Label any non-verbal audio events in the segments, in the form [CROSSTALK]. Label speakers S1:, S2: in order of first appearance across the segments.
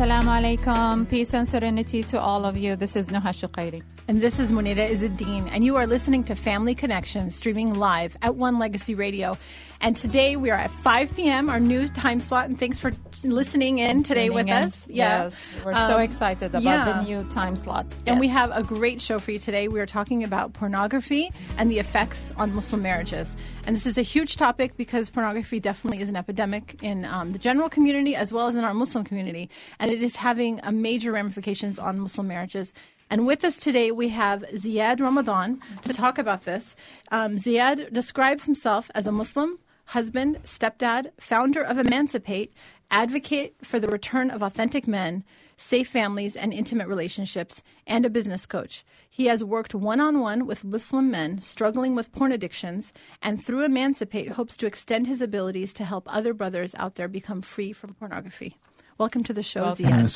S1: Assalamu alaikum. Peace and serenity to all of you. This is Nuha Shuqairi.
S2: And this is Munira Izzuddin, and you are listening to Family Connection, streaming live at One Legacy Radio. And today we are at 5 p.m., our new time slot. And thanks for listening in today with
S1: in.
S2: us. Yeah.
S1: Yes, we're so
S2: Um,
S1: excited about
S2: yeah.
S1: the new time slot.
S2: And we have a great show for you today. We are talking about pornography and the effects on Muslim marriages. And this is a huge topic because pornography definitely is an epidemic in um, the general community as well as in our Muslim community. And it is having a major ramifications on Muslim marriages. And with us today, we have Ziad Ramadan to talk about this. Um, Ziad describes himself as a Muslim, husband, stepdad, founder of Emancipate, advocate for the return of authentic men, safe families and intimate relationships, and a business coach. He has worked one on one with Muslim men struggling with porn addictions, and through Emancipate, hopes to extend his abilities to help other brothers out there become free from pornography. Welcome to the show,
S1: Welcome.
S2: Ziad.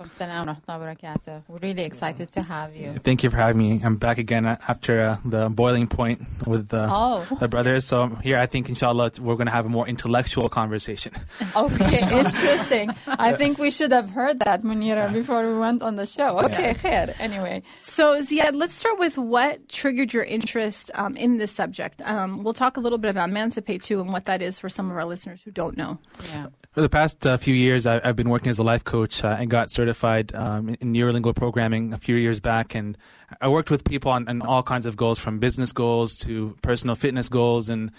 S3: Assalamu alaikum warahmatullah.
S1: Alaikum salam wa rahmatullahi wa barakatuh. We're really excited to have you.
S3: Thank you for having me. I'm back again after uh, the boiling point with the,
S1: Oh.
S3: the brothers. So here, I think, inshallah, we're going to have a more intellectual conversation. [LAUGHS]
S1: Okay, [LAUGHS] interesting. I think we should have heard that, Munira, before we went on the show. Okay, khair. Anyway,
S2: So, Ziad, let's start with what triggered your interest um, in this subject. Um, we'll talk a little bit about Emancipate too and what that is for some of our listeners who don't know.
S1: yeah.
S3: For the past uh, few years, I, I've been working as a life coach uh, and got certified um, in, in neurolingual programming a few years back. And I worked with people on, on all kinds of goals, from business goals to personal fitness goals, and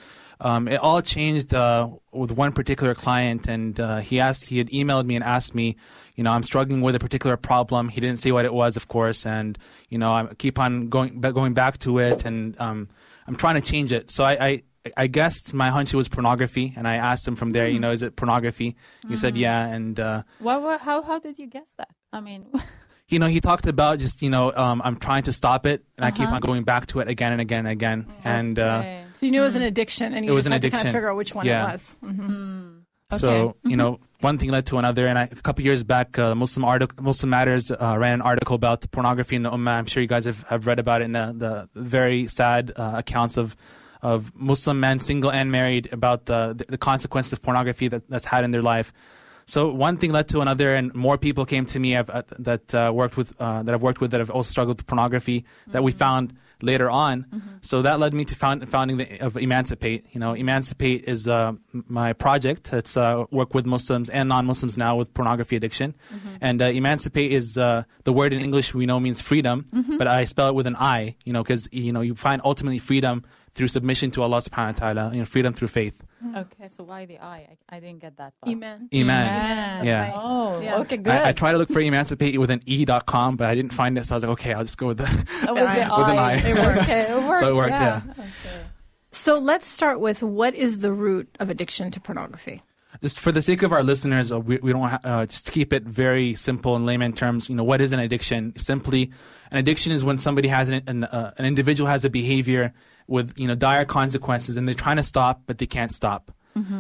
S3: um, it all changed uh, with one particular client. And uh, he asked, he had emailed me and asked me, you know, I'm struggling with a particular problem. He didn't say what it was, of course, and you know, I keep on going going back to it, and um, I'm trying to change it. So I, I I guessed my hunch was pornography, and I asked him from there, you know, is it pornography? He said, yeah, and uh,
S1: What, what, how, how did you guess that? I mean, [LAUGHS]
S3: you know, he talked about just you know, um, I'm trying to stop it, and I keep on going back to it again and again and again, and uh.
S2: So you knew it was an addiction, and you
S3: It was
S2: just
S3: an
S2: had to kind of
S3: addiction.
S2: figure out which one
S3: Yeah.
S2: it was. Mhm.
S3: So you know, one thing led to another, and I, a couple years back, uh, Muslim artic- Muslim Matters uh, ran an article about pornography in the Ummah. I'm sure you guys have, have read about it in the, the very sad uh, accounts of of Muslim men, single and married, about the the, consequences of pornography that, that's had in their life. So one thing led to another, and more people came to me I've, uh, that uh, worked with uh, that I've worked with that have also struggled with pornography that we found later on. So that led me to found, founding the, of Emancipate. You know, Emancipate is uh, my project. It's uh, work with Muslims and non-Muslims now with pornography addiction. And uh, Emancipate is uh, the word in English we know means freedom, but I spell it with an I. You know, because you know you find ultimately freedom through submission to Allah Subhanahu wa Taala. You know, freedom through faith.
S1: okay, so why the I? I, I didn't get that. part.
S2: Amen.
S3: Iman.
S1: Amen.
S3: Yeah.
S1: Oh,
S2: Yeah.
S1: okay, good.
S3: I, I tried to look for emancipate with an e.com, but I didn't find it, so I was like, okay, I'll just go with the.
S1: Oh, with, the [LAUGHS]
S3: With an
S1: I.
S3: I.
S1: It worked. Okay, it [LAUGHS] worked.
S3: So it worked,
S1: yeah.
S3: yeah.
S1: Okay.
S2: So let's start with what is the root of addiction to pornography?
S3: just for the sake of our listeners, uh, we, we don't ha- uh, just keep it very simple in layman terms. You know, what is an addiction? Simply, an addiction is when somebody has an an, uh, an individual has a behavior with you know dire consequences, and they're trying to stop, but they can't stop.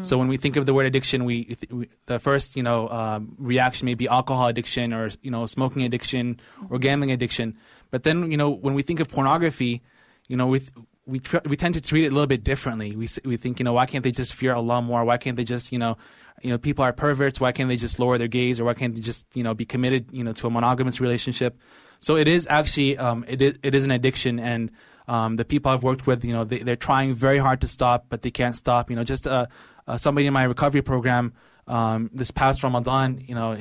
S3: So when we think of the word addiction, we, we the first you know um, reaction may be alcohol addiction or you know smoking addiction or gambling addiction. But then you know when we think of pornography, you know we we tr- we tend to treat it a little bit differently. We we think you know why can't they just fear Allah more? Why can't they just you know you know people are perverts? Why can't they just lower their gaze or why can't they just you know be committed you know to a monogamous relationship? So it is actually um, it is it is an addiction and. Um, the people I've worked with, you know, they, they're trying very hard to stop, but they can't stop. You know, just uh, uh, somebody in my recovery program um, this past Ramadan, you know,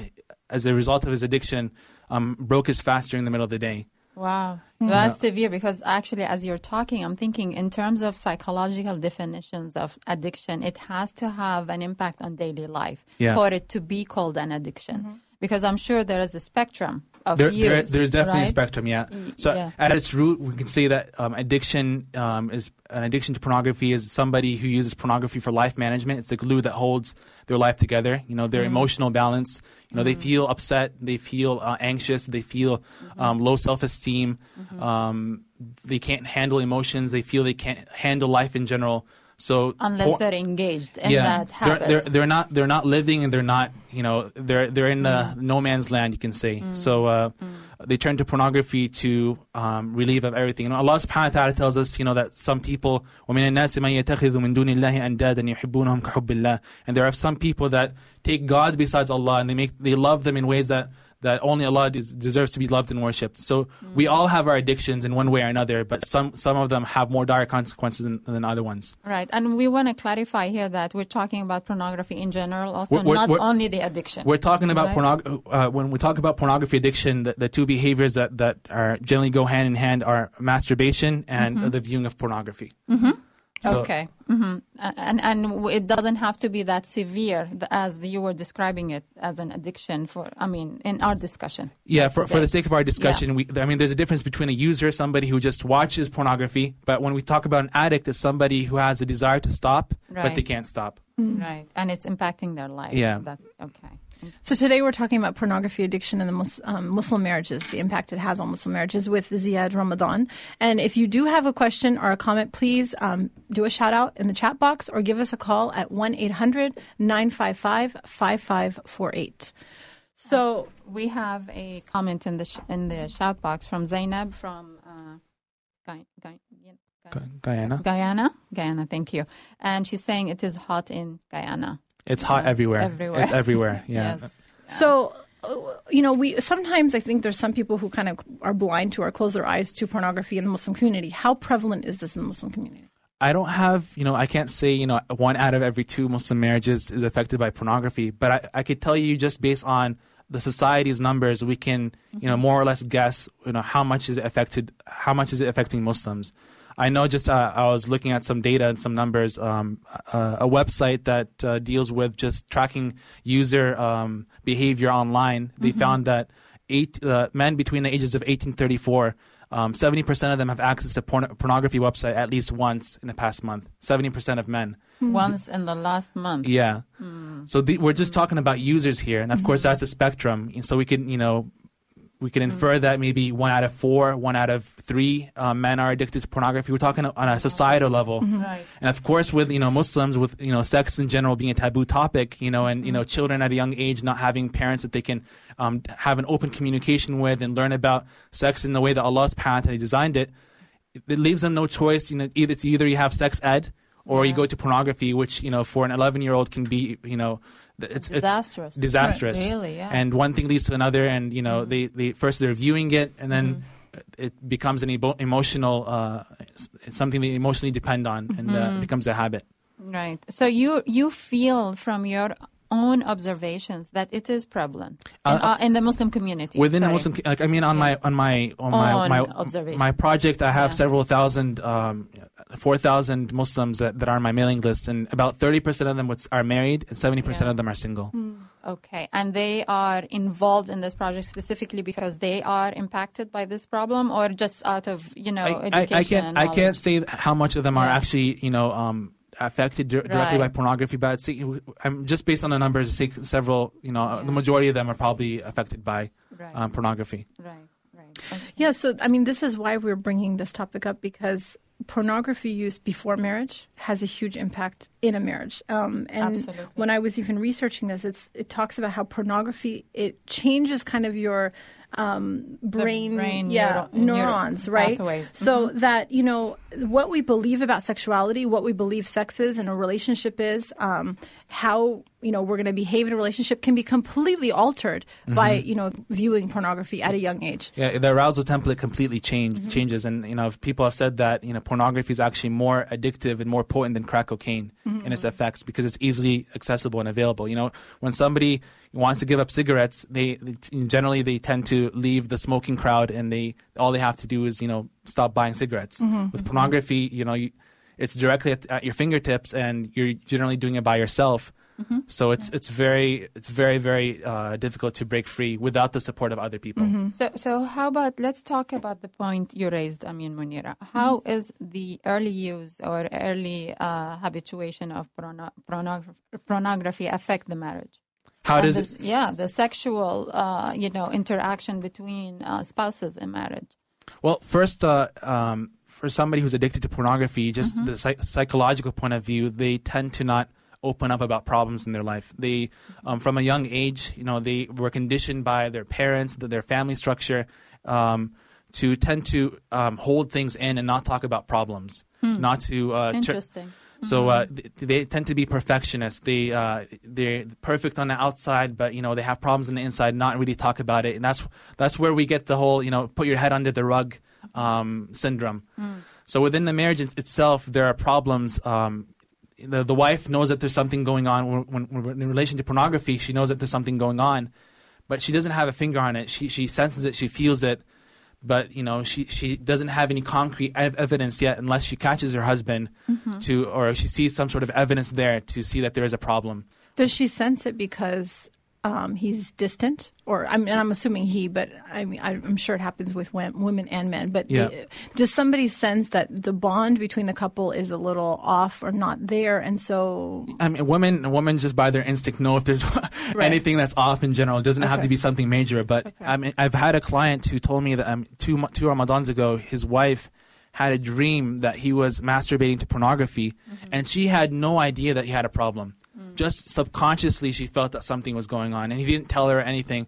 S3: as a result of his addiction, um, broke his fast during the middle of the day.
S1: Wow, that's severe because actually, as you're talking, I'm thinking in terms of psychological definitions of addiction, it has to have an impact on daily life
S3: Yeah.
S1: for it to be called an addiction. Because I'm sure there is a spectrum of
S3: There, there, there's definitely a spectrum, yeah. So
S1: yeah.
S3: at its root, we can say that um, addiction um, is an addiction to pornography is somebody who uses pornography for life management. It's the glue that holds their life together. You know, their emotional balance. You know, they feel upset, they feel uh, anxious, they feel um, low self-esteem. Um, they can't handle emotions. They feel they can't handle life in general. So
S1: unless
S3: por-
S1: they're engaged in that
S3: they're,
S1: habit.
S3: they're they're not they're not living and they're not you know they're they're in the no man's land you can say. So uh, they turn to pornography to um, relieve of everything. And Allah Subhanahu wa Taala tells us you know that some people ومن الناس من يتخذ من دون الله أندادا يحبونهم كحب الله. And there are some people that take gods besides Allah and they make they love them in ways that that only Allah des- deserves to be loved and worshipped. So we all have our addictions in one way or another, but some some of them have more dire consequences than, than other ones.
S1: Right, and we want to clarify here that we're talking about pornography in general, also
S3: We're- we're-
S1: not
S3: we're-
S1: only the addiction.
S3: We're talking about
S1: Right.
S3: pornog- uh, when we talk about pornography addiction, the, the two behaviors that, that are generally go hand in hand are masturbation and the viewing of pornography. Mm-hmm. So,
S1: okay, hmm and and it doesn't have to be that severe as you were describing it as an addiction. For I mean, in our discussion.
S3: Yeah, for, for the sake of our discussion, we, I mean, there's a difference between a user, somebody who just watches pornography, but when we talk about an addict, it's somebody who has a desire to stop, but they can't stop.
S1: right, and it's impacting their life.
S3: Yeah.
S1: that's okay.
S2: So today we're talking about pornography addiction and the Mus- um, Muslim marriages, the impact it has on Muslim marriages with Ziad Ramadan. And if you do have a question or a comment, please um, do a shout out in the chat box or give us a call at 1 800 955 5548. So,
S1: We have a comment in the sh- in the shout box from Zainab from uh, Guy- Guy- Guy-
S3: Guyana?
S1: Guyana. Guyana, thank you. And she's saying it is hot in Guyana.
S3: It's hot everywhere.
S1: Everywhere.
S3: It's [LAUGHS] everywhere. Yeah.
S1: Yes.
S2: so uh, you know, we sometimes I think there's some people who kind of are blind to or close their eyes to pornography in the Muslim community. How prevalent is this in the Muslim community?
S3: I don't have, you know, I can't say, you know, one out of every two Muslim marriages is affected by pornography, but I, I could tell you just based on the society's numbers, we can, you know, more or less guess, you know, how much is it affected, how much is it affecting Muslims. I know just uh, I was looking at some data and some numbers. Um, uh, a website that uh, deals with just tracking user um, behavior online. They found that eight uh, men between the ages of 18 and 34, um, 70% of them have access to porn- pornography website at least once in the past month. 70% of men.
S1: Once in the last month.
S3: Yeah. So the, we're just talking about users here, and of course that's a spectrum. And so we can, you know, we can infer that maybe one out of four, one out of three uh, men are addicted to pornography. We're talking on a societal level,
S1: Right.
S3: and of course with you know Muslims, with you know sex in general being a taboo topic, you know, and you know children at a young age not having parents that they can um, have an open communication with and learn about sex in the way that Allah's path had designed it. It leaves them no choice. You know, either it's either you have sex ed or you go to pornography, which you know for an 11 year old can be you know it's
S1: Disastrous.
S3: it's disastrous.
S1: Really, yeah.
S3: And one thing leads to another, and you know they, they first they're viewing it, and then it becomes an emo- emotional uh, something they emotionally depend on, and uh, it becomes a habit.
S1: Right. So you you feel from your own observations that it is prevalent in,
S3: Uh,
S1: uh, in the Muslim community.
S3: Within the
S1: Sorry.
S3: Muslim, like I mean, on my on my on my
S1: On
S3: my,
S1: observation.
S3: my project, I have
S1: Yeah.
S3: several thousand, um, four thousand Muslims that, that are on my mailing list, and about thirty percent of them are married, and seventy percent
S1: Yeah.
S3: of them are single.
S1: Okay, and they are involved in this project specifically because they are impacted by this problem, or just out of you know
S3: I, I,
S1: education?
S3: I can't
S1: and
S3: I can't say how much of them are actually you know um, affected dir- directly by pornography, but I'd say, I'm just based on the numbers. Say several you know
S1: Yeah.
S3: the majority of them are probably affected by
S1: Right,
S3: um, pornography.
S1: right, right. Okay.
S2: Yeah, so I mean, this is why we're bringing this topic up because pornography use before marriage has a huge impact in a marriage. Um, and
S1: Absolutely.
S2: when I was even researching this, it's it talks about how pornography it changes kind of your um, brain,
S1: brain
S2: yeah,
S1: neuro- neuro-
S2: neurons, right?
S1: pathways.
S2: So that you know what we believe about sexuality, what we believe sex is, and a relationship is, um, how you know we're going to behave in a relationship can be completely altered by mm-hmm. you know viewing pornography at a young age.
S3: Yeah, the arousal template completely change, mm-hmm. changes, and you know people have said that you know pornography is actually more addictive and more potent than crack cocaine mm-hmm. in its effects because it's easily accessible and available. You know, when somebody wants to give up cigarettes, they they- generally they tend to leave the smoking crowd, and they all they have to do is you know stop buying cigarettes. With pornography, you know, you, it's directly at, at your fingertips, and you're generally doing it by yourself. So it's it's very it's very very uh, difficult to break free without the support of other people.
S1: So, so how about let's talk about the point you raised, Amin Munira. How How is the early use or early uh, habituation of porno- pornog- pornography affect the marriage?
S3: How
S1: And
S3: does
S1: the,
S3: it?
S1: Yeah, the sexual, uh, you know, interaction between uh, spouses in marriage.
S3: Well, first, uh, um, for somebody who's addicted to pornography, just
S1: Mm-hmm.
S3: the psych- psychological point of view, they tend to not open up about problems in their life. They, um, from a young age, you know, they were conditioned by their parents, th- their family structure, um, to tend to um, hold things in and not talk about problems, not to uh,
S1: Interesting.
S3: so uh, they tend to be perfectionists. They uh, they're perfect on the outside, but you know they have problems on the inside. Not really talk about it, and that's that's where we get the whole you know put your head under the rug um, syndrome. So within the marriage itself, there are problems. Um, the the wife knows that there's something going on when, when, when in relation to pornography. She knows that there's something going on, but she doesn't have a finger on it. She she senses it. She feels it but you know she she doesn't have any concrete ev- evidence yet unless she catches her husband to or she sees some sort of evidence there to see that there is a problem
S2: Does she sense it because um, he's distant, or I mean, I'm assuming he, but I mean, I'm sure it happens with women and men. But
S3: Yeah.
S2: the- does somebody sense that the bond between the couple is a little off or not there, and so
S3: I mean, women, women just by their instinct know if there's [LAUGHS] anything that's off in general. It doesn't have to be something major. But I mean, I've had a client who told me that um, two two Ramadans ago, his wife had a dream that he was masturbating to pornography, and she had no idea that he had a problem. Just subconsciously, she felt that something was going on, and he didn't tell her anything.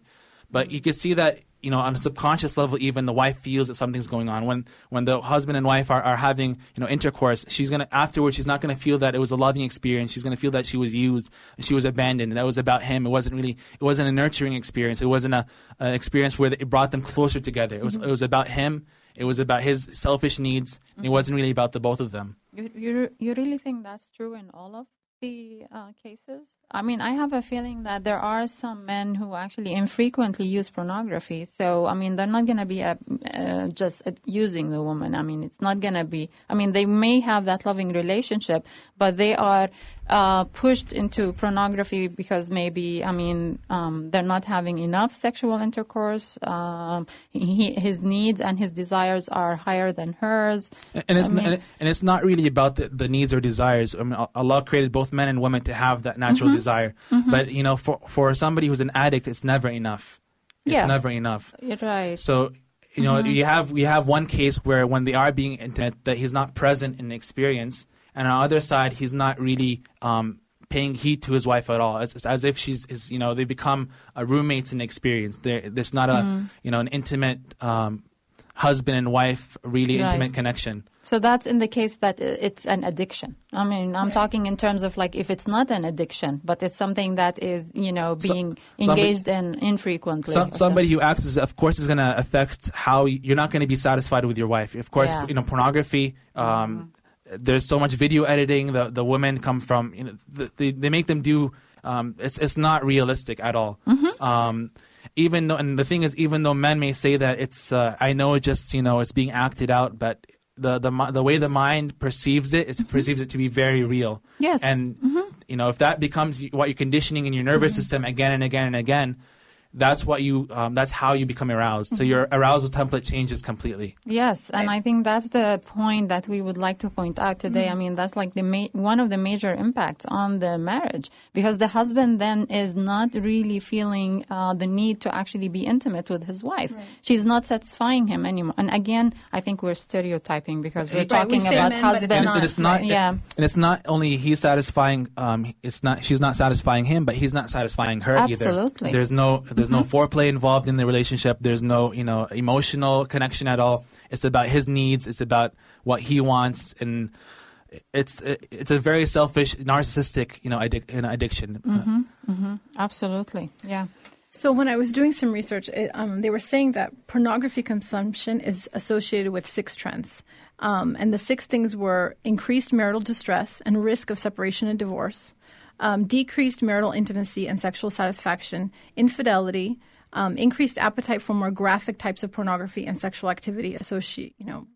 S3: But you could see that you know on a subconscious level, even the wife feels that something's going on. When when the husband and wife are, are having you know intercourse, she's gonna afterwards she's not gonna feel that it was a loving experience. She's gonna feel that she was used, and she was abandoned. And that was about him. It wasn't really it wasn't a nurturing experience. It wasn't a an experience where it brought them closer together. It was mm-hmm. it was about him. It was about his selfish needs. And it mm-hmm. wasn't really about the both of them.
S1: You, you, you really think that's true in all of the uh, cases? I mean, I have a feeling that there are some men who actually infrequently use pornography. So, I mean, they're not going to be uh, uh, just abusing the woman. I mean, it's not going to be, I mean, they may have that loving relationship, but they are uh, pushed into pornography because maybe, I mean, um, they're not having enough sexual intercourse. Um, he, his needs and his desires are higher than hers.
S3: And it's
S1: I mean-
S3: and, and it's not really about the, the needs or desires. I mean, Allah created both men and women to have that natural
S1: Mm-hmm.
S3: Desire. But you know, for for somebody who's an addict, it's never enough. It's
S1: Yeah.
S3: never enough.
S1: You're right.
S3: So you know,
S1: Mm-hmm.
S3: you have we have one case where when they are being intimate, that he's not present in the experience, and on the other side, he's not really. Um, paying heed to his wife at all it's, it's as if she's is you know they become a roommates in experience They're, there's not a
S1: Mm.
S3: you know an intimate um, husband and wife really
S1: Right.
S3: intimate connection
S1: So that's in the case that it's an addiction. I mean, I'm talking in terms of like if it's not an addiction, but it's something that is, you know,
S3: So-
S1: being
S3: somebody-
S1: engaged in infrequently.
S3: Some, somebody who acts is, of course, is going to affect how you're not going to be satisfied with your wife. Of course,
S1: Yeah.
S3: you know, pornography. Um, There's so much video editing. The the women come from, you know, the, they they make them do. Um, it's it's not realistic at all. Um, even though, and the thing is, even though men may say that it's, uh, I know it just you know it's being acted out, but the the the way the mind perceives it, it perceives it to be very real.
S1: Yes.
S3: And mm-hmm. you know, if that becomes what you're conditioning in your nervous mm-hmm. system again and again and again, that's what you um, that's how you become aroused. So your arousal template changes completely.
S1: Yes, and I think that's the point that we would like to point out today.
S2: Mm-hmm.
S1: I mean, that's like the ma- one of the major impacts on the marriage because the husband then is not really feeling uh, the need to actually be intimate with his wife. She's not satisfying him anymore. And again, I think we're stereotyping because we're
S3: Right,
S1: talking
S2: say
S1: about
S2: men, but it's
S1: husband.
S3: And,
S2: not,
S3: and it's not
S1: right. Yeah.
S3: and it's not only he's satisfying um it's not she's not satisfying him but he's not satisfying her either
S1: Absolutely.
S3: there's no there's no foreplay involved in the relationship. There's no you know emotional connection at all. It's about his needs. It's about what he wants. And it's it's a very selfish narcissistic you know addic- you know, addiction
S1: Absolutely. Yeah.
S2: So when I was doing some research, it, um, they were saying that pornography consumption is associated with six trends, um, and the six things were increased marital distress and risk of separation and divorce, um, decreased marital intimacy and sexual satisfaction, infidelity, um, increased appetite for more graphic types of pornography and sexual activity associate, you know,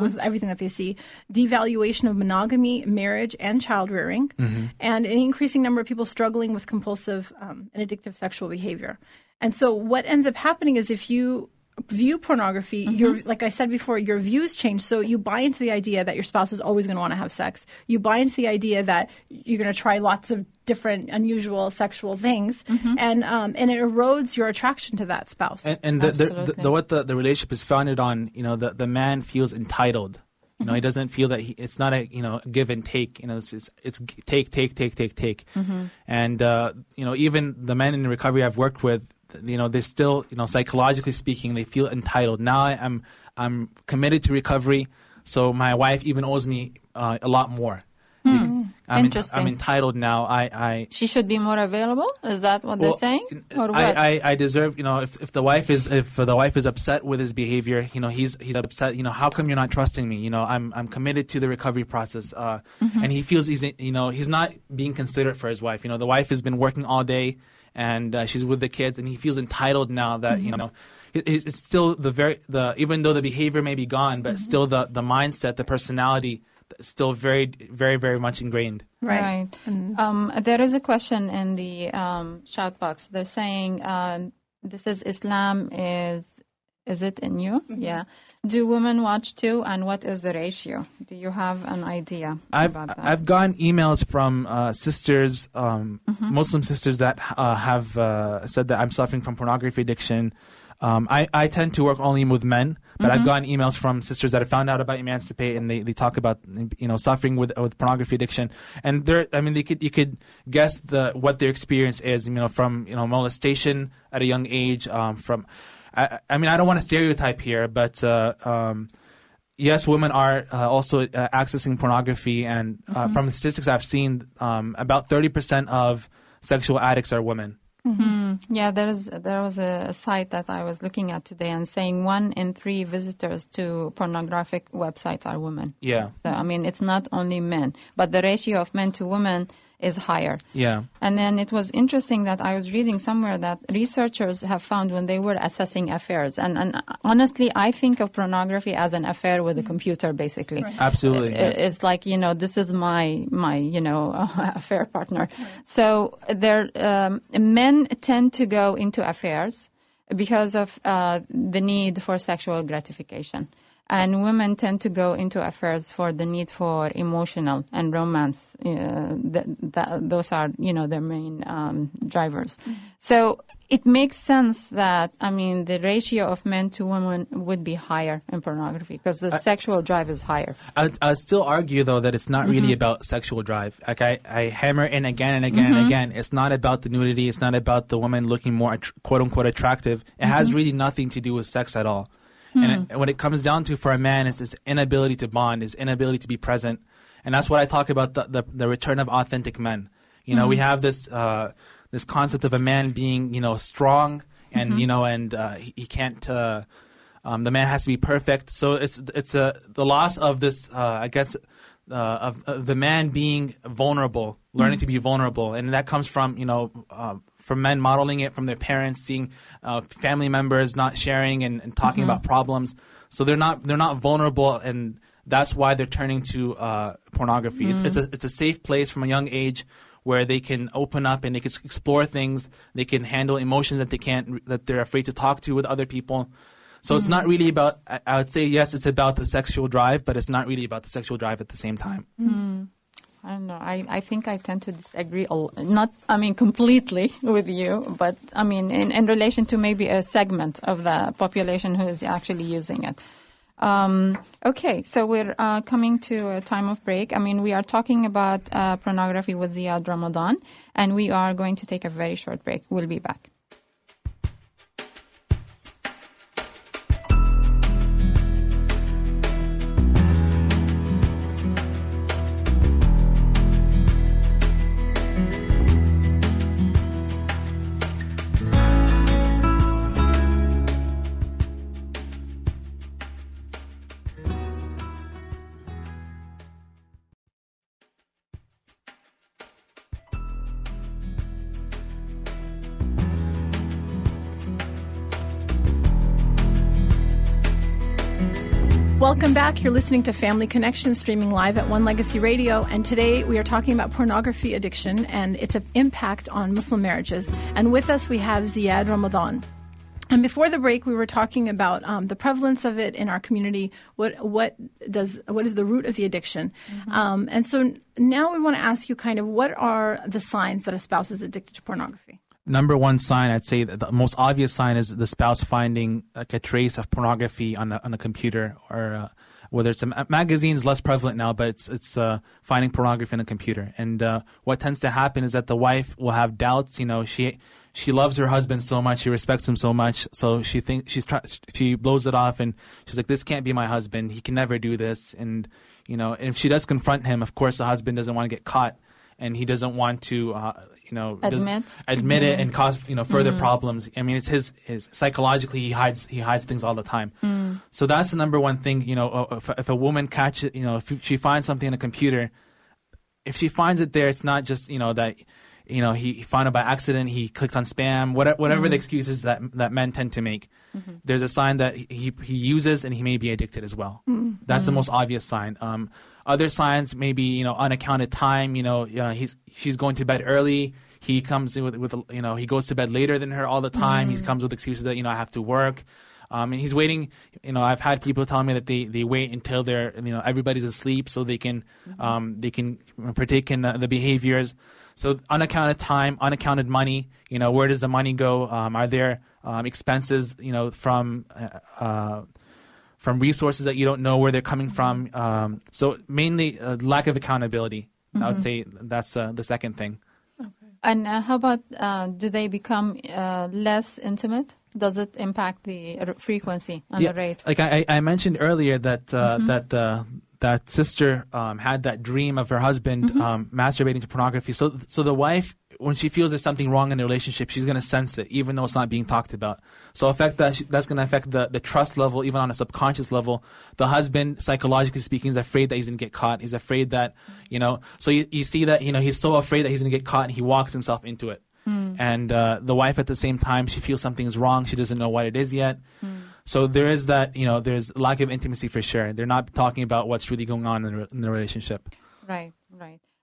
S2: with everything that they see, devaluation of monogamy, marriage, and child rearing, and an increasing number of people struggling with compulsive um, and addictive sexual behavior. And so, what ends up happening is if you view pornography, your like I said before, your views change. So you buy into the idea that your spouse is always going to want to have sex. You buy into the idea that you're going to try lots of different unusual sexual things, and um, and it erodes your attraction to that spouse.
S3: and, and the, the, the, the what the, the relationship is founded on you know the, the man feels entitled You know, he doesn't feel that he, it's not a you know give and take. You know, it's it's, it's g- take take take take take. And uh, you know, even the men in recovery I've worked with, you know, they still you know psychologically speaking, they feel entitled. Now I'm I'm committed to recovery, so my wife even owes me uh, a lot more. I'm, ent-
S1: Interesting.
S3: I'm entitled now. I, I
S1: She should be more available. Is that what they're saying, or what?
S3: I, I, I deserve, you know, if, if the wife is if the wife is upset with his behavior, you know, he's he's upset. You know, how come you're not trusting me? You know, I'm I'm committed to the recovery process, uh,
S1: Mm-hmm.
S3: and he feels he's you know he's not being considerate for his wife. You know, the wife has been working all day, and uh, she's with the kids, and he feels entitled now that
S1: Mm-hmm.
S3: you know. it- It's it's still the very the even though the behavior may be gone,
S1: Mm-hmm.
S3: but still the, the mindset, the personality, still very very very much ingrained.
S2: Right.
S1: Um, there is a question in the um, shout box. They're saying um, this is Islam is is it in you?
S3: Mm-hmm.
S1: Yeah. Do women watch too? And what is the ratio? Do you have an idea
S3: I've
S1: about that?
S3: I've gotten emails from uh, sisters, um,
S1: Mm-hmm.
S3: Muslim sisters that uh, have uh, said that I'm suffering from pornography addiction. Um, I, I tend to work only with men, but
S1: Mm-hmm.
S3: I've gotten emails from sisters that have found out about Emancipate and they, they talk about you know suffering with with pornography addiction. And they're I mean they could you could guess the what their experience is you know from you know molestation at a young age um, from I, I mean I don't want to stereotype here, but uh, um, yes, women are uh, also uh, accessing pornography, and uh, from the statistics I've seen, um, about thirty percent of sexual addicts are women.
S1: Yeah, there is there was a site that I was looking at today and saying one in three visitors to pornographic websites are women.
S3: Yeah,
S1: So I mean, it's not only men, but the ratio of men to women is higher.
S3: yeah,
S1: And then it was interesting that I was reading somewhere that researchers have found when they were assessing affairs, and, and honestly, I think of pornography as an affair with a computer, basically.
S3: absolutely.
S1: I- It's like you know, this is my my you know [LAUGHS] affair partner. So there, um, men tend to go into affairs because of uh, the need for sexual gratification. And women tend to go into affairs for the need for emotional and romance. Uh, th- th- those are, you know, their main um, drivers. So it makes sense that, I mean, the ratio of men to women would be higher in pornography because the sexual drive is higher.
S3: I I still argue though that it's not really about sexual drive. Like I, I hammer in again and again and again. It's not about the nudity. It's not about the woman looking more quote unquote attractive. It has really nothing to do with sex at all. And it, when it comes down to for a man, is his inability to bond, his inability to be present, and that's what I talk about the the, the return of authentic men. You know, we have this uh, this concept of a man being you know strong and you know and uh, he, he can't. Uh, um, the man has to be perfect. So it's it's a the loss of this. Uh, I guess uh, of, of the man being vulnerable, learning to be vulnerable, and that comes from you know uh, from men modeling it from their parents, seeing uh, family members not sharing and, and talking about problems. So they're not they're not vulnerable, and that's why they're turning to uh, pornography. It's, it's a it's a safe place from a young age where they can open up and they can explore things. They can handle emotions that they can't that they're afraid to talk to with other people. So it's not really about. I, I would say yes, it's about the sexual drive, but it's not really about the sexual drive at the same time.
S1: I don't know. I, I think I tend to disagree. A, l- not, I mean, completely [LAUGHS] with you, but I mean, in, in relation to maybe a segment of the population who is actually using it. Um, okay, so we're uh, coming to a time of break. I mean, we are talking about uh, pornography with Ziad Ramadan, and we are going to take a very short break. We'll be back.
S2: Welcome back. You're listening to Family Connection, streaming live at One Legacy Radio. And today we are talking about pornography addiction and its impact on Muslim marriages. And with us we have Ziad Ramadan. And before the break, we were talking about um, the prevalence of it in our community. What what does what is the root of the addiction? Um, and so now we want to ask you kind of what are the signs that a spouse is addicted to pornography?
S3: Number one sign, I'd say the most obvious sign is the spouse finding like a trace of pornography on the on the computer or uh, whether it's a ma- magazines less prevalent now, but it's it's uh, finding pornography on a computer. And uh, what tends to happen is that the wife will have doubts. You know, she she loves her husband so much, she respects him so much, so she thinks she's try- she blows it off, and she's like, "This can't be my husband. He can never do this." And you know, and if she does confront him, of course, the husband doesn't want to get caught, and he doesn't want to. Uh, you know,
S1: Admit.
S3: admit it and cause you know further mm-hmm. problems. I mean, it's his his psychologically he hides he hides things all the time. Mm. So that's the number one thing. You know, uh, uh if, if a woman catches, you know, if she finds something in a computer, if she finds it there, it's not just you know that you know he, he found it by accident. He clicked on spam. Whatever, whatever the mm-hmm. excuses that that men tend to make, mm-hmm. there's a sign that he he uses and he may be addicted as well. That's the most obvious sign. Um, other signs maybe you know unaccounted time. You know, you know he's she's going to bed early. He comes in with with you know he goes to bed later than her all the time. He comes with excuses that you know I have to work. Um, and he's waiting. You know, I've had people tell me that they, they wait until they're you know everybody's asleep so they can um, they can partake in the, the behaviors. So unaccounted time, unaccounted money. You know, where does the money go? Um, are there um, expenses? You know, from uh, uh, from resources that you don't know where they're coming from. Um, so mainly uh, lack of accountability. I would say that's uh, the second thing. Okay.
S1: And uh, how about uh, do they become uh, less intimate? Does it impact the r- frequency and the rate?
S3: Like I, I mentioned earlier that uh, that uh, that sister um, had that dream of her husband um, masturbating to pornography. So so the wife, when she feels there's something wrong in the relationship, she's gonna sense it, even though it's not being talked about. So affect that that's gonna affect the, the trust level, even on a subconscious level. The husband, psychologically speaking, is afraid that he's gonna get caught. He's afraid that you know. So you, you see that you know he's so afraid that he's gonna get caught, and he walks himself into it. And uh, the wife, at the same time, she feels something's wrong. She doesn't know what it is yet. So there is that, you know, there's lack of intimacy for sure. They're not talking about what's really going on in the, in the relationship.
S1: Right.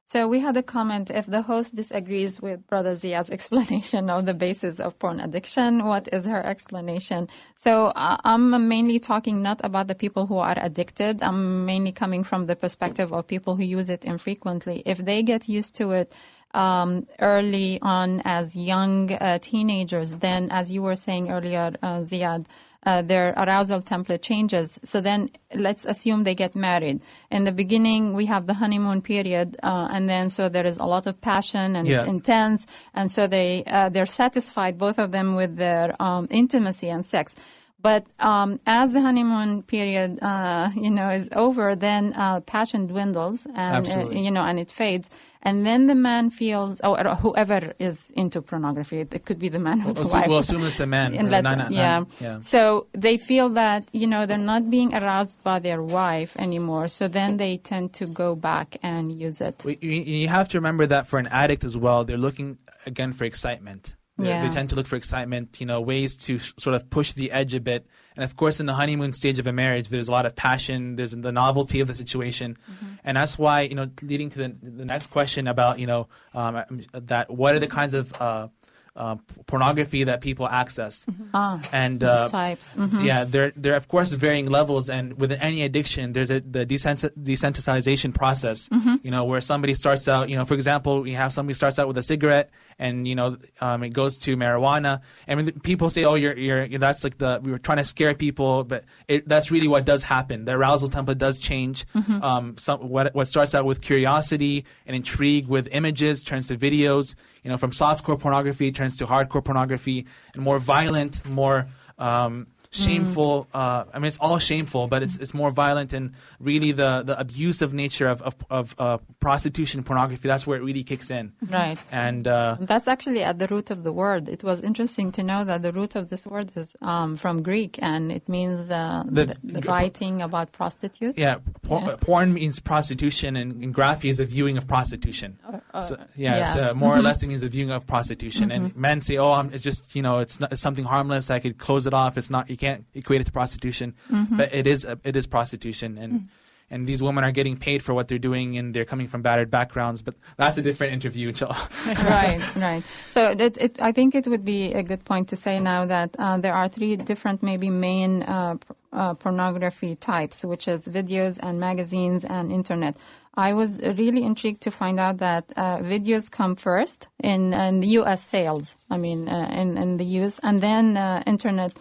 S1: So we had a comment if the host disagrees with Brother Ziad's [LAUGHS] explanation of the basis of porn addiction, what is her explanation? So uh, I'm mainly talking not about the people who are addicted. I'm mainly coming from the perspective of people who use it infrequently. If they get used to it, um, early on as young uh, teenagers, then, as you were saying earlier, uh, Ziad, uh, their arousal template changes. So then let's assume they get married. In the beginning, we have the honeymoon period, uh, and then so there is a lot of passion and
S3: Yeah.
S1: it's intense, and so they uh, they're satisfied, both of them, with their um, intimacy and sex. But um, as the honeymoon period, uh, you know, is over, then uh, passion dwindles, and uh, you know, and it fades, and then the man feels, or whoever is into pornography, it could be the man or
S3: We'll
S1: the wife.
S3: we'll assume it's a man. [LAUGHS]
S1: Unless-
S3: Not- not-
S1: yeah.
S3: not- yeah.
S1: So they feel that you know they're not being aroused by their wife anymore. So then they tend to go back and use it.
S3: You have to remember that for an addict as well, they're looking again for excitement. They're-
S1: Yeah.
S3: They tend to look for excitement, you know, ways to s- sort of push the edge a bit. And of course, in the honeymoon stage of a marriage, there's a lot of passion. There's the novelty of the situation, and that's why you know, leading to the, the next question about you know um, that what are the kinds of uh, uh, pornography that people access,
S1: Ah,
S3: and uh,
S1: types. Mhm.
S3: yeah, there there are of course varying levels, and with any addiction, there's a the desens- desensitization process. You know, where somebody starts out, you know, for example, you have somebody starts out with a cigarette, and you know, um, it goes to marijuana. I mean, people say, "Oh, you're you're that's like the we were trying to scare people," but it, that's really what does happen. The arousal template does change. Um, some what what starts out with curiosity and intrigue with images turns to videos. You know, from softcore pornography turns to hardcore pornography, and more violent, more um, shameful. Uh, I mean, it's all shameful, but it's it's more violent and really the the abusive nature of of, of uh, prostitution, pornography. That's where it really kicks in.
S1: Right.
S3: And uh,
S1: That's actually at the root of the word. It was interesting to know that the root of this word is um, from Greek, and it means uh,
S3: The-
S1: the, the writing about prostitutes.
S3: yeah, por-
S1: Yeah.
S3: porn means prostitution, and, and graphy is a viewing of prostitution. so, yeah,
S1: yeah.
S3: So more or less it means a viewing of prostitution. And men say, "Oh, I'm, it's just you know, it's, not, it's something harmless. I could close it off. It's not. You can't equate it to prostitution, but it is a, it is prostitution." And and these women are getting paid for what they're doing, and they're coming from battered backgrounds. But that's a different interview. inshallah. [LAUGHS]
S1: right, right. So it, it, I think it would be a good point to say now that uh, there are three different, maybe main uh, uh, pornography types, which is videos and magazines and internet. I was really intrigued to find out that uh, videos come first in, in the U.S. sales. I mean, uh, in in the U.S. and then uh, internet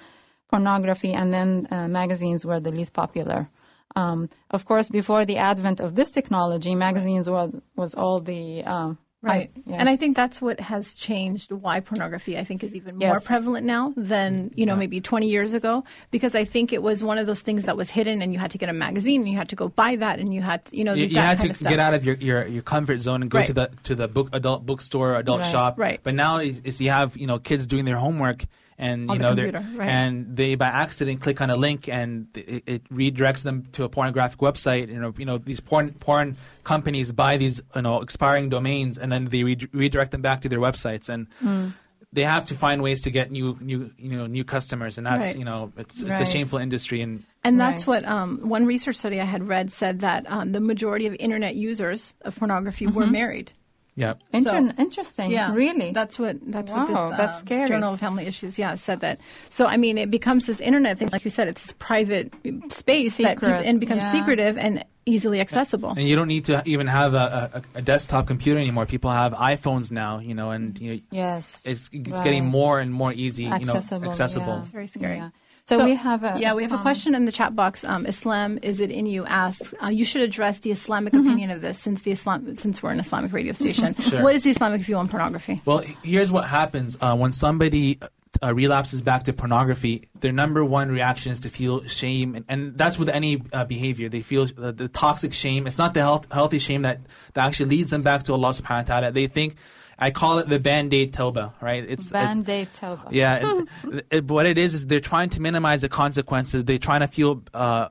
S1: pornography, and then uh, magazines were the least popular. Um, of course, before the advent of this technology, magazines was was all the um,
S2: Right.
S1: I- yeah.
S2: And I think that's what has changed why pornography I think is even more prevalent now than, you know, maybe 20 years ago because I think it was one of those things that was hidden and you had to get a magazine and you had to go buy that and you had, you know,
S3: you, you had to get out of your, your, your comfort zone and go
S2: Right.
S3: to the to the book adult bookstore adult
S1: Right.
S3: shop
S2: Right.
S3: but now is, is you have you know kids doing their homework and
S2: On
S3: you
S2: the
S3: know they're
S2: computer, right.
S3: and they by accident click on a link and it, it redirects them to a pornographic website you know you know these porn porn companies buy these you know expiring domains and then they re- redirect them back to their websites and
S2: Hmm.
S3: they have to find ways to get new new you know new customers and that's
S2: Right.
S3: you know it's it's a shameful industry and
S2: And that's
S1: Right.
S2: what um, one research study I had read said that um, the majority of internet users of pornography were married.
S3: Yeah
S1: Inter-
S2: So-
S1: interesting.
S2: Yeah,
S1: really.
S2: That's what that's what this
S1: Wow, that's
S2: uh,
S1: scary.
S2: Journal of Family Issues, yeah, said that. So I mean, it becomes this internet thing, like you said, it's this private space that
S1: Secret,
S2: peop- and becomes
S1: yeah.
S2: secretive and easily accessible.
S3: And you don't need to even have a, a, a desktop computer anymore. People have iPhones now, you know, and you know,
S1: yes.
S3: it's it's
S1: Right.
S3: getting more and more easy,
S1: accessible.
S3: you know, accessible.
S1: yeah.
S2: It's very scary.
S1: Yeah. So, we have a
S2: yeah, we have a
S1: um,
S2: question in the chat box. Um, Islam is it in you? Asks uh, you should address the Islamic
S1: Mm-hmm.
S2: opinion of this since the Islam since we're an Islamic radio station.
S3: Sure.
S2: What is the Islamic view on pornography?
S3: Well, here's what happens uh, when somebody uh, relapses back to pornography. Their number one reaction is to feel shame, and, and that's with any uh, behavior. They feel the, the toxic shame. It's not the health, healthy shame that, that actually leads them back to Allah Subhanahu wa Taala. They think, I call it the band-aid Tawbah, right? It's
S1: Band-Aid Tawbah.
S3: Yeah, [LAUGHS] it, it- what it is is they're trying to minimize the consequences. They're trying to feel uh,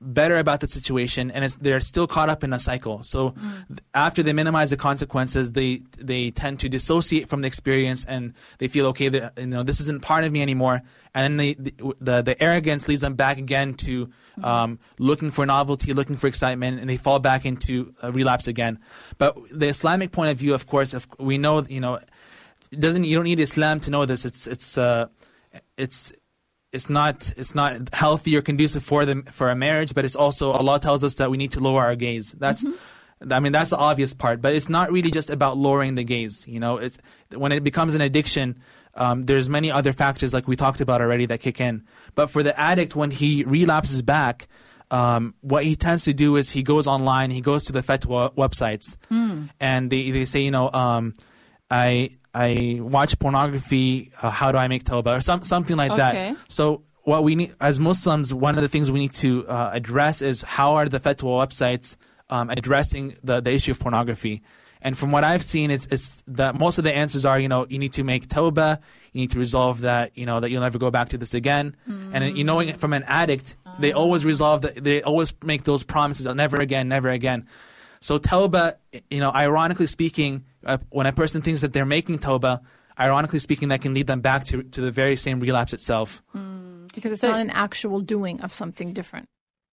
S3: better about the situation, and it's, they're still caught up in a cycle. So th- after they minimize the consequences, they they tend to dissociate from the experience, and they feel okay. That, you know, this isn't part of me anymore, and then they, the, the the arrogance leads them back again to um, looking for novelty, looking for excitement, and they fall back into a relapse again. But the Islamic point of view, of course, if we know, you know doesn't you don't need Islam to know this. It's it's uh, it's it's not it's not healthy or conducive for them for a marriage, but it's also Allah tells us that we need to lower our gaze. That's I mean that's the obvious part, but it's not really just about lowering the gaze. You know, it's when it becomes an addiction. Um, there's many other factors like we talked about already that kick in. But for the addict, when he relapses back, um, what he tends to do is he goes online, he goes to the fatwa websites, and they they say, you know, um, I I watch pornography. Uh, how do I make tawbah or some something like
S1: Okay.
S3: that? So what we need as Muslims, one of the things we need to uh, address is how are the fatwa websites um, addressing the, the issue of pornography. And from what I've seen, it's it's that most of the answers are, you know, you need to make tawbah, you need to resolve that, you know, that you'll never go back to this again. And you know, from an addict, they always resolve that, they always make those promises, of never again, never again. So tawbah, you know, ironically speaking, uh, when a person thinks that they're making tawbah, ironically speaking, that can lead them back to to the very same relapse itself.
S2: Because it's
S1: So-
S2: not an actual doing of something different.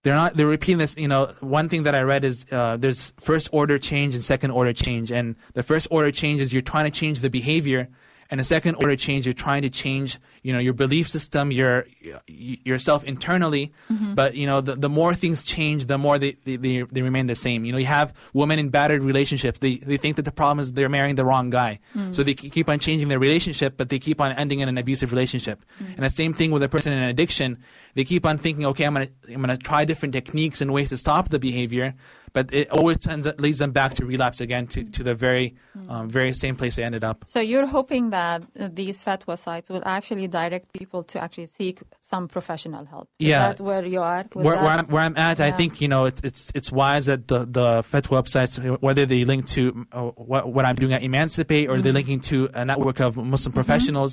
S3: They're not they're repeating this you know one thing that i read is uh, there's first order change and second order change. And the first order change is you're trying to change the behavior and a second order change you're trying to change you know your belief system your yourself internally. Mm-hmm. But you know the, the more things change the more they, they, they, they remain the same. You know you have women in battered relationships. They, they think that the problem is they're marrying the wrong guy. Mm. So they keep on changing their relationship but they keep on ending in an abusive relationship. Mm. And the same thing with a person in an addiction. They keep on thinking okay i'm to i'm going to try different techniques and ways to stop the behavior but it always tends leads them back to relapse again to, to the very um, very same place they ended up
S1: So you're hoping that uh, these fatwa sites will actually direct people to actually seek some professional help. Is
S3: Yeah.
S1: that where you are?
S3: where, where, I'm, where I'm at, I think you know it's it's it's wise that the the FET websites, whether they link to uh, what what I'm doing at Emancipate or they're
S1: Mm-hmm.
S3: linking to a network of Muslim professionals,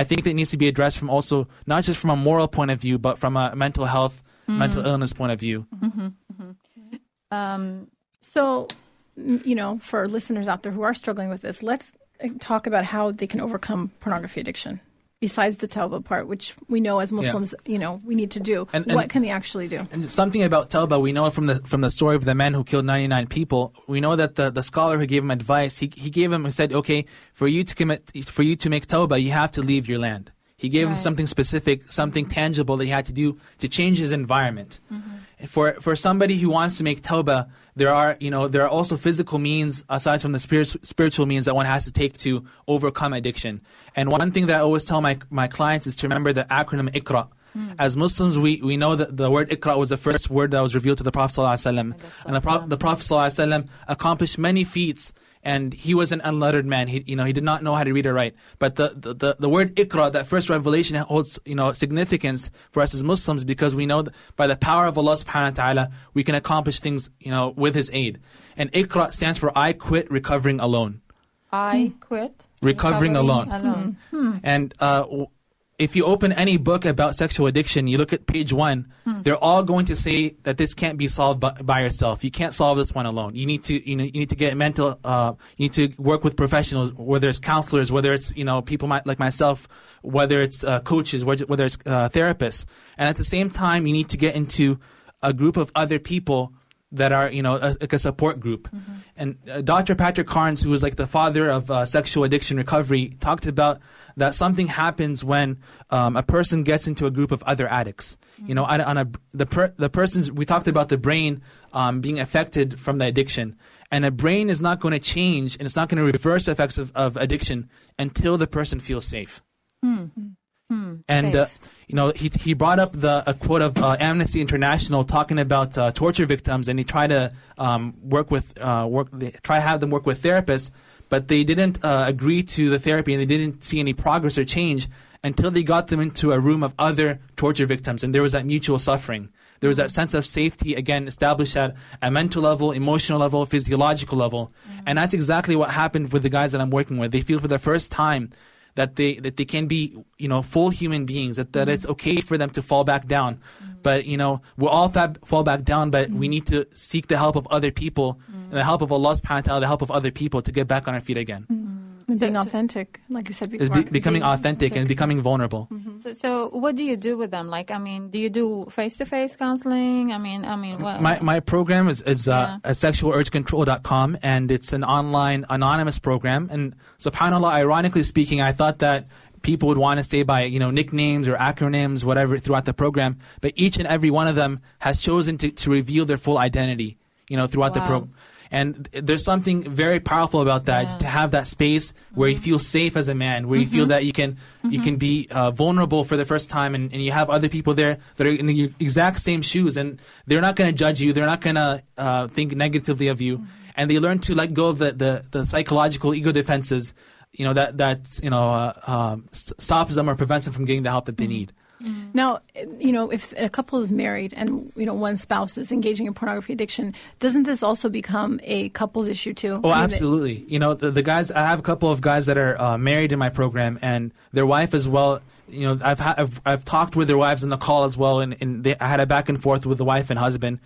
S3: I think that needs to be addressed from also not just from a moral point of view, but from a mental health,
S1: Mm-hmm.
S3: mental illness point of view.
S1: Um,
S2: So, you know, for listeners out there who are struggling with this, let's uh, talk about how they can overcome pornography addiction. Besides the tawbah part, which we know as Muslims, you know, we need to do.
S3: And-
S2: what can they actually do?
S3: And something about Tawbah, we know from the from the story of the man who killed 99 people. We know that the, the scholar who gave him advice, he he gave him he said, okay, for you to commit, for you to make Tawbah, you have to leave your land. He gave him something specific, something tangible that he had to do to change his environment. For for somebody who wants to make Tawbah, there are you know there are also physical means aside from the spirit, spiritual means that one has to take to overcome addiction. And one thing that I always tell my my clients is to remember the acronym IQRA. Hmm. As Muslims, we, we know that the word ikra was the first word that was revealed to the Prophet ﷺ. And the, Pro- the Prophet ﷺ accomplished many feats and he was an unlettered man. He, you know, he did not know how to read or write. But the, the, the, the word ikra, that first revelation, holds you know significance for us as Muslims because we know that by the power of Allah Subhanahu wa Taala, we can accomplish things you know with His aid. And ikra stands for I quit recovering alone.
S1: I quit
S3: Recovering alone.
S1: alone.
S3: And uh, w- if you open any book about sexual addiction, you look at page one, they're all going to say that this can't be solved by, by yourself. You can't solve this one alone. You need to, you know, you need to get mental. Uh, you need to work with professionals, whether it's counselors, whether it's you know people my, like myself, whether it's uh, coaches, whether whether it's uh, therapists, and at the same time, you need to get into a group of other people that are you know a, like a support group. And uh, Dr. Patrick Carnes, who was like the father of uh, sexual addiction recovery, talked about that something happens when um, a person gets into a group of other addicts. You know, on, a- on a the per, the person's we talked about the brain um, being affected from the addiction. And a brain is not going to change, and it's not going to reverse effects of, of addiction until the person feels safe. And uh,
S1: Safe.
S3: You know, he he brought up the a quote of uh, Amnesty International talking about uh, torture victims, and he tried to um, work with uh, work try to have them work with therapists, but they didn't uh, agree to the therapy, and they didn't see any progress or change until they got them into a room of other torture victims, and there was that mutual suffering. There was that sense of safety again established at a mental level, emotional level, physiological level, and that's exactly what happened with the guys that I'm working with. They feel for the first time that they that they can be you know full human beings that, that it's mm-hmm. okay for them to fall back down. Mm-hmm. But you know we'll all fa- fall back down but we mm-hmm. need to seek the help of other people and the help of Allah subhanahu wa ta'ala the help of other people to get back on our feet again.
S2: And being
S1: so-
S2: authentic, like you said
S3: is
S2: before.
S3: be- becoming
S1: being
S3: authentic and becoming vulnerable
S1: So, so what do you do with them? Like, I mean, do you do face-to-face counseling? I mean, I mean, what?
S3: my, my program is, is uh,
S1: Yeah.
S3: at sexualurgecontrol.com and it's an online anonymous program and subhanallah ironically speaking i thought that people would want to stay by you know nicknames or acronyms whatever throughout the program but each and every one of them has chosen to, to reveal their full identity you know throughout the program and there's something very powerful about that
S1: Yeah. Mm-hmm.
S3: to have that space where you feel safe as a man where you feel that you can you can be uh, vulnerable for the first time and, and you have other people there that are in the exact same shoes and they're not going to judge you they're not going to uh, think negatively of you. And they learn to let go of the, the, the psychological ego defenses you know that that you know uh, st- stops them or prevents them from getting the help that they need
S2: Now, you know, if a couple is married and you know one spouse is engaging in pornography addiction, doesn't this also become a couples issue too?
S3: Oh,
S2: I mean,
S3: absolutely. You know, the, the guys. I have a couple of guys that are uh, married in my program, and their wife as well. You know, I've ha- I've, I've talked with their wives in the call as well, and, and they, I had a back and forth with the wife and husband.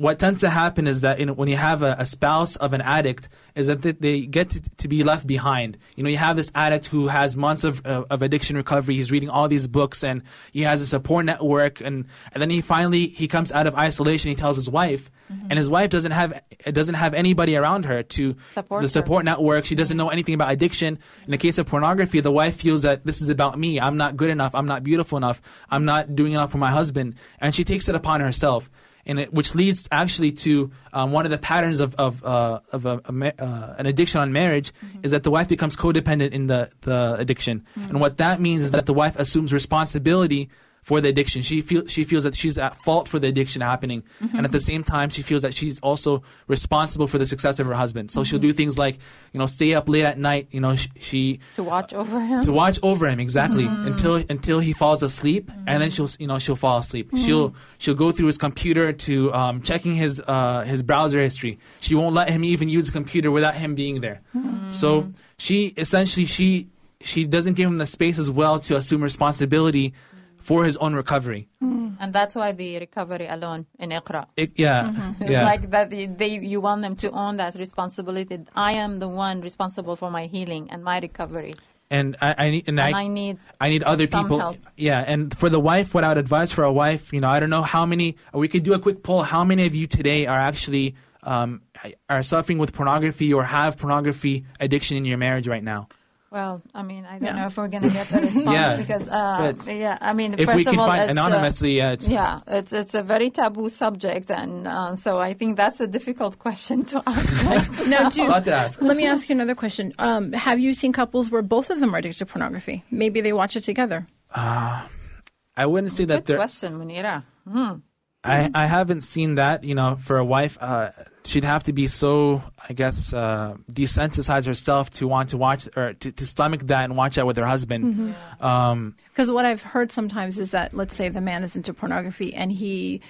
S3: What tends to happen is that know, when you have a, a spouse of an addict, is that they, they get to, to be left behind. You know, you have this addict who has months of, uh, of addiction recovery. He's reading all these books, and he has a support network, and, and then he finally he comes out of isolation. He tells his wife, and his wife doesn't have doesn't have anybody around her to
S1: Support
S3: the
S1: her.
S3: support network. She doesn't know anything about addiction. In the case of pornography, the wife feels that this is about me. I'm not good enough. I'm not beautiful enough. I'm not doing enough for my husband, and she takes it upon herself. And it, which leads actually to um, one of the patterns of of, uh, of a, a uh, an addiction on marriage is that the wife becomes codependent in the the addiction, and what that means is that the wife assumes responsibility for the addiction. She feels she feels that she's at fault for the addiction happening, mm-hmm. and at the same time, she feels that she's also responsible for the success of her husband. So she'll mm-hmm. do things like, you know, stay up late at night. You know, sh- she
S1: to watch over him.
S3: to watch over him exactly mm-hmm. until until he falls asleep, and then she'll you know she'll fall asleep. She'll she'll go through his computer to um, checking his uh, his browser history. She won't let him even use the computer without him being there. So she essentially she she doesn't give him the space as well to assume responsibility for his own recovery.
S1: and that's why the recovery alone in Iqra.
S3: It, yeah,
S1: It's
S3: yeah.
S1: like that they, they you want them to own that responsibility. I am the one responsible for my healing and my recovery.
S3: and I, I need and,
S1: And
S3: I,
S1: I need
S3: I need other people.
S1: help.
S3: Yeah, and for the wife, what I would advise for a wife, you know, I don't know how many. We could do a quick poll. How many of you today are actually um, are suffering with pornography or have pornography addiction in your marriage right now?
S1: Well, I mean, I don't
S2: Yeah.
S1: know if we're gonna get a [LAUGHS] response
S3: Yeah,
S1: because, uh, yeah, I mean,
S3: If
S1: first
S3: we
S1: of
S3: can
S1: all,
S3: find
S1: it's, uh,
S3: anonymously, yeah, it's,
S1: yeah, it's it's a very taboo subject, and uh, so I think that's a difficult question to [LAUGHS] ask.
S2: Now, do
S3: to ask.
S2: let me ask you another question. Um, have you seen couples where both of them are addicted to pornography? Maybe they watch it together.
S3: I wouldn't say that
S1: Good question, Munira. Hmm.
S3: I, I haven't seen that. You know, for a wife, uh, she'd have to be so, I guess, uh, desensitize herself to want to watch or to, to stomach that and watch that with her husband. Um,
S2: Because what I've heard sometimes is that, let's say the man is into pornography and he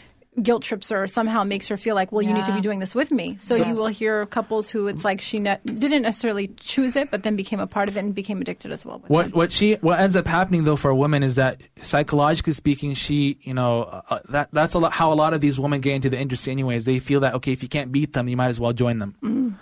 S2: guilt trips her or somehow makes her feel like, well, you need to be doing this with me. So
S1: Yes.
S2: you will hear couples who it's like she ne- didn't necessarily choose it, but then became a part of it and became addicted as well.
S3: What
S2: it.
S3: what she what ends up happening though for a woman is that psychologically speaking, she you know uh, that that's a lot, how a lot of these women get into the industry. Anyways, they feel that okay, if you can't beat them, you might as well join them.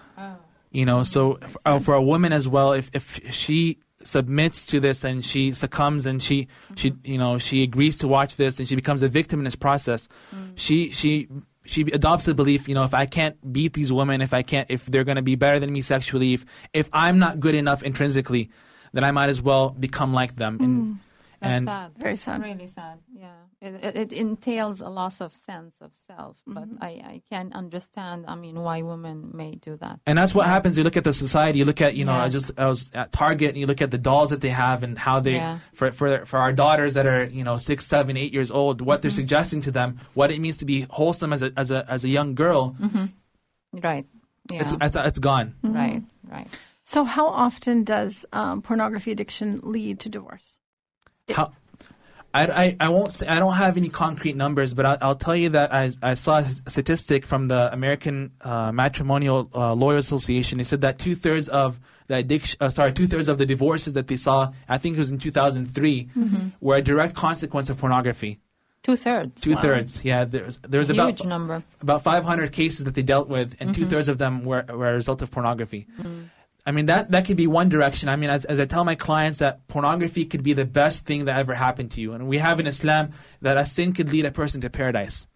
S3: You know, so uh, for a woman as well, if if she submits to this and she succumbs and she she mm-hmm. you know she agrees to watch this and she becomes a victim in this process, mm. she she she adopts the belief, you know, if I can't beat these women, if I can't, if they're going to be better than me sexually, if if I'm not good enough intrinsically, then I might as well become like them. And mm.
S1: That's
S3: and
S1: sad.
S2: Very sad.
S1: Really sad. Yeah. It, it, it entails a loss of sense of self, but
S2: Mm-hmm.
S1: I, I can understand, I mean, why women may do that.
S3: And that's what happens. You look at the society. You look at you know.
S1: Yeah.
S3: I just I was at Target, and you look at the dolls that they have, and how they
S1: Yeah.
S3: for for for our daughters that are you know six, seven, eight years old, what
S1: Mm-hmm.
S3: they're suggesting to them, what it means to be wholesome as a as a as a young girl.
S1: Right. Yeah.
S3: It's, it's it's gone.
S1: right. Right.
S2: So how often does um, pornography addiction lead to divorce?
S3: How, I, I, won't say I don't have any concrete numbers, but I'll, I'll tell you that I, I saw a statistic from the American uh, Matrimonial uh, Lawyers Association. They said that two thirds of the addiction, uh, sorry, two thirds of the divorces that they saw, I think it was in 2003, were a direct consequence of pornography.
S1: Two thirds.
S3: Two thirds, yeah. There's there's
S1: Huge
S3: about
S1: number.
S3: about 500 cases that they dealt with, and two thirds of them were, were a result of pornography. I mean, that, that could be one direction. I mean, as, as I tell my clients that pornography could be the best thing that ever happened to you. And we have in Islam that a sin could lead a person to paradise.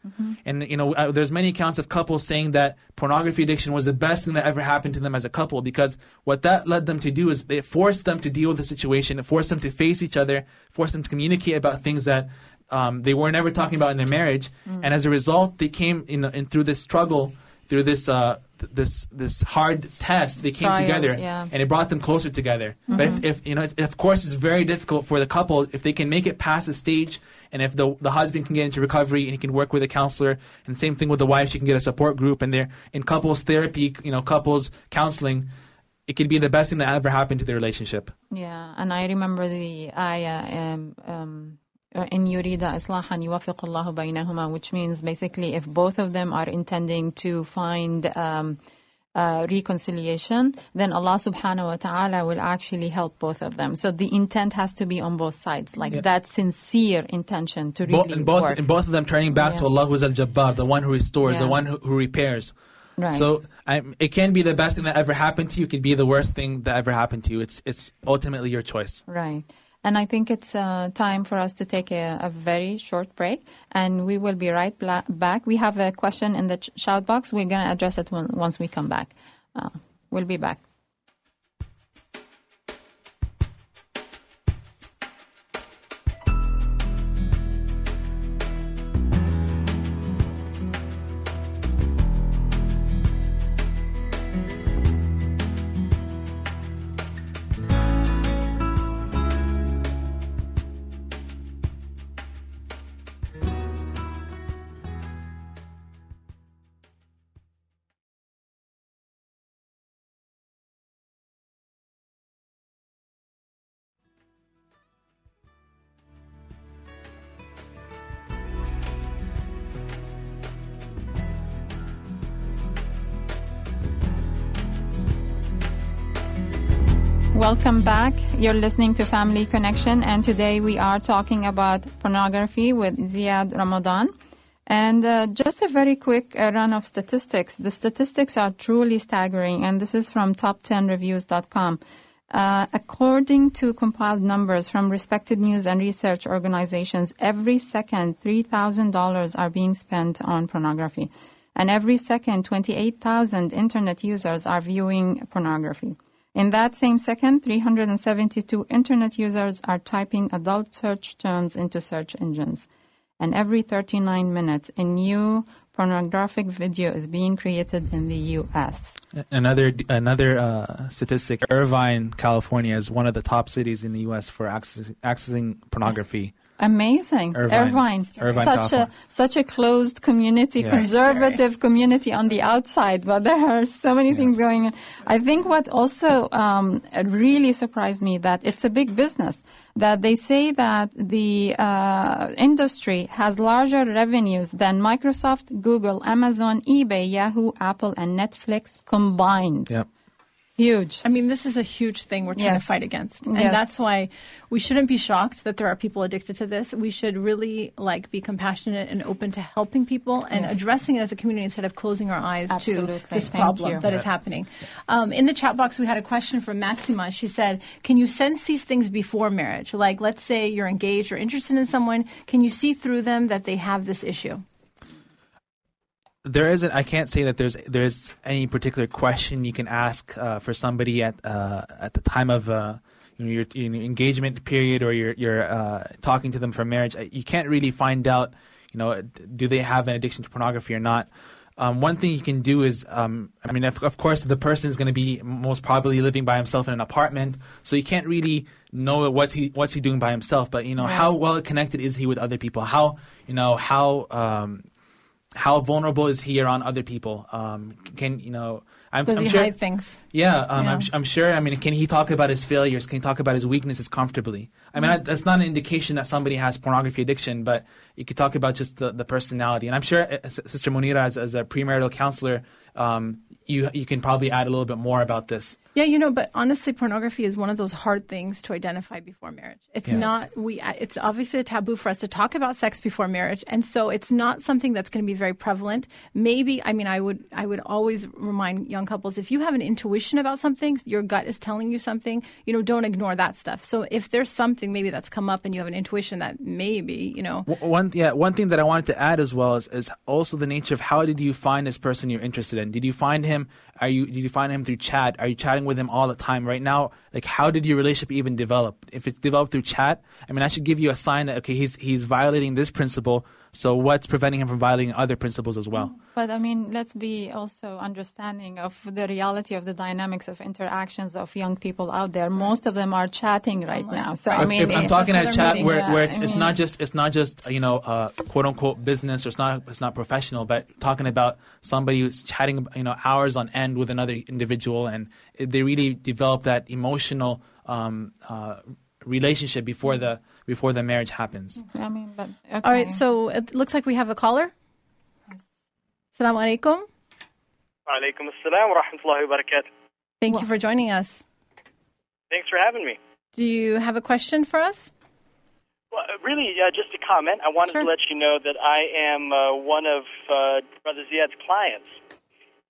S3: And, you know, uh, there's many accounts of couples saying that pornography addiction was the best thing that ever happened to them as a couple because what that led them to do is it forced them to deal with the situation. It forced them to face each other, forced them to communicate about things that um, they were never talking about in their marriage. And as a result, they came in, in through this struggle, through this uh, th- this this hard test. They came
S1: Trial,
S3: together,
S1: yeah.
S3: and it brought them closer together. But if, if you know, of course, it's very difficult for the couple if they can make it past the stage, and if the the husband can get into recovery and he can work with a counselor, and same thing with the wife, she can get a support group, and they're in couples therapy, you know, couples counseling. It could be the best thing that ever happened to the relationship.
S1: Yeah, and I remember the ayah um, um, in yurida islahan yuwafiq Allahu baynahuma, which means basically if both of them are intending to find um, uh, reconciliation, then Allah subhanahu wa ta'ala will actually help both of them. So the intent has to be on both sides, like that sincere intention to really
S3: Both, and both
S1: work.
S3: and both of them turning back to Allah who's al Jabbar, the one who restores, the one who, who repairs.
S1: Right.
S3: So I, it can be the best thing that ever happened to you. It could be the worst thing that ever happened to you. It's it's ultimately your choice.
S1: Right. And I think it's uh, time for us to take a, a very short break, and we will be right bla- back. We have a question in the ch- shout box. We're going to address it when, once we come back. Uh, we'll be back. Back. You're listening to Family Connection, and today we are talking about pornography with Ziad Ramadan. And uh, just a very quick uh, run of statistics. The statistics are truly staggering, and this is from top10reviews.com. Uh, according to compiled numbers from respected news and research organizations, every second $3,000 are being spent on pornography. And every second, 28,000 internet users are viewing pornography. In that same second, 372 internet users are typing adult search terms into search engines. And every 39 minutes, a new pornographic video is being created in the U.S.
S3: Another another uh, statistic: Irvine, California, is one of the top cities in the U.S. for accessing, accessing pornography.
S1: Amazing,
S3: Irvine.
S1: Irvine,
S3: Irvine
S1: such a such a closed community,
S3: Yeah.
S1: conservative community on the outside, but there are so many things going on. I think what also um, really surprised me that it's a big business. That they say that the uh, industry has larger revenues than Microsoft, Google, Amazon, eBay, Yahoo, Apple, and Netflix combined.
S3: Yep.
S1: Huge.
S2: I mean, this is a huge thing we're trying
S1: Yes.
S2: to fight against, and
S1: Yes.
S2: that's why we shouldn't be shocked that there are people addicted to this. We should really like be compassionate and open to helping people and
S1: Yes.
S2: addressing it as a community instead of closing our eyes
S1: Absolutely.
S2: to this
S1: Thank
S2: problem
S1: you.
S2: that is happening. Um, in the chat box, we had a question from Maxima. She said, "Can you sense these things before marriage? Like, let's say you're engaged or interested in someone. Can you see through them that they have this issue?"
S3: There isn't. I can't say that there's there's any particular question you can ask uh, for somebody at uh, at the time of uh, you know, your, your engagement period or you're you're uh, talking to them for marriage. You can't really find out. You know, do they have an addiction to pornography or not? Um, one thing you can do is, um, I mean, of, of course, the person is going to be most probably living by himself in an apartment, so you can't really know what's he what's he doing by himself. But you know, how well connected is he with other people? How you know how um, how vulnerable is he around other people? Um, can you know? I'm,
S2: Does
S3: I'm
S2: he
S3: sure.
S2: hide things?
S3: Yeah, um,
S2: Yeah.
S3: I'm, I'm sure. I mean, can he talk about his failures? Can he talk about his weaknesses comfortably? I mean, I, that's not an indication that somebody has pornography addiction, but you could talk about just the, the personality. And I'm sure, uh, Sister Munira, as, as a premarital counselor, um, you you can probably add a little bit more about this.
S2: Yeah, you know, but honestly, pornography is one of those hard things to identify before marriage. It's
S3: Yes.
S2: not we. Uh, it's obviously a taboo for us to talk about sex before marriage, and so it's not something that's going to be very prevalent. Maybe, I mean, I would, I would always remind young couples if you have an intuition about something, your gut is telling you something. You know, don't ignore that stuff. So if there's something maybe that's come up and you have an intuition that maybe, you know,
S3: One yeah, one thing that I wanted to add as well is, is also the nature of how did you find this person you're interested in? Did you find him? Are you did you find him through chat? Are you chatting with him all the time right now? Like how did your relationship even develop? If it's developed through chat, I mean I should give you a sign that okay he's he's violating this principle. So what's preventing him from violating other principles as well?
S1: But I mean, let's be also understanding of the reality of the dynamics of interactions of young people out there. Most of them are chatting right now. So I mean,
S3: if I'm talking
S2: that's
S3: at a chat
S2: meeting,
S3: where,
S1: yeah,
S3: where it's,
S1: I
S3: it's not just it's not just you know uh, quote unquote business or it's not it's not professional, but talking about somebody who's chatting you know hours on end with another individual and they really develop that emotional um, uh, relationship before the before the marriage happens.
S1: I mean, but okay.
S2: all right. So it looks like we have a caller. Assalamu alaikum.
S4: Alaikum assalam wa rahmatullahi wa barakatuh.
S2: Thank you for joining us.
S4: Thanks for having me.
S2: Do you have a question for us?
S4: Well, uh, really, uh, just a comment. I wanted
S2: Sure.
S4: to let you know that I am uh, one of uh, Brother Ziad's clients.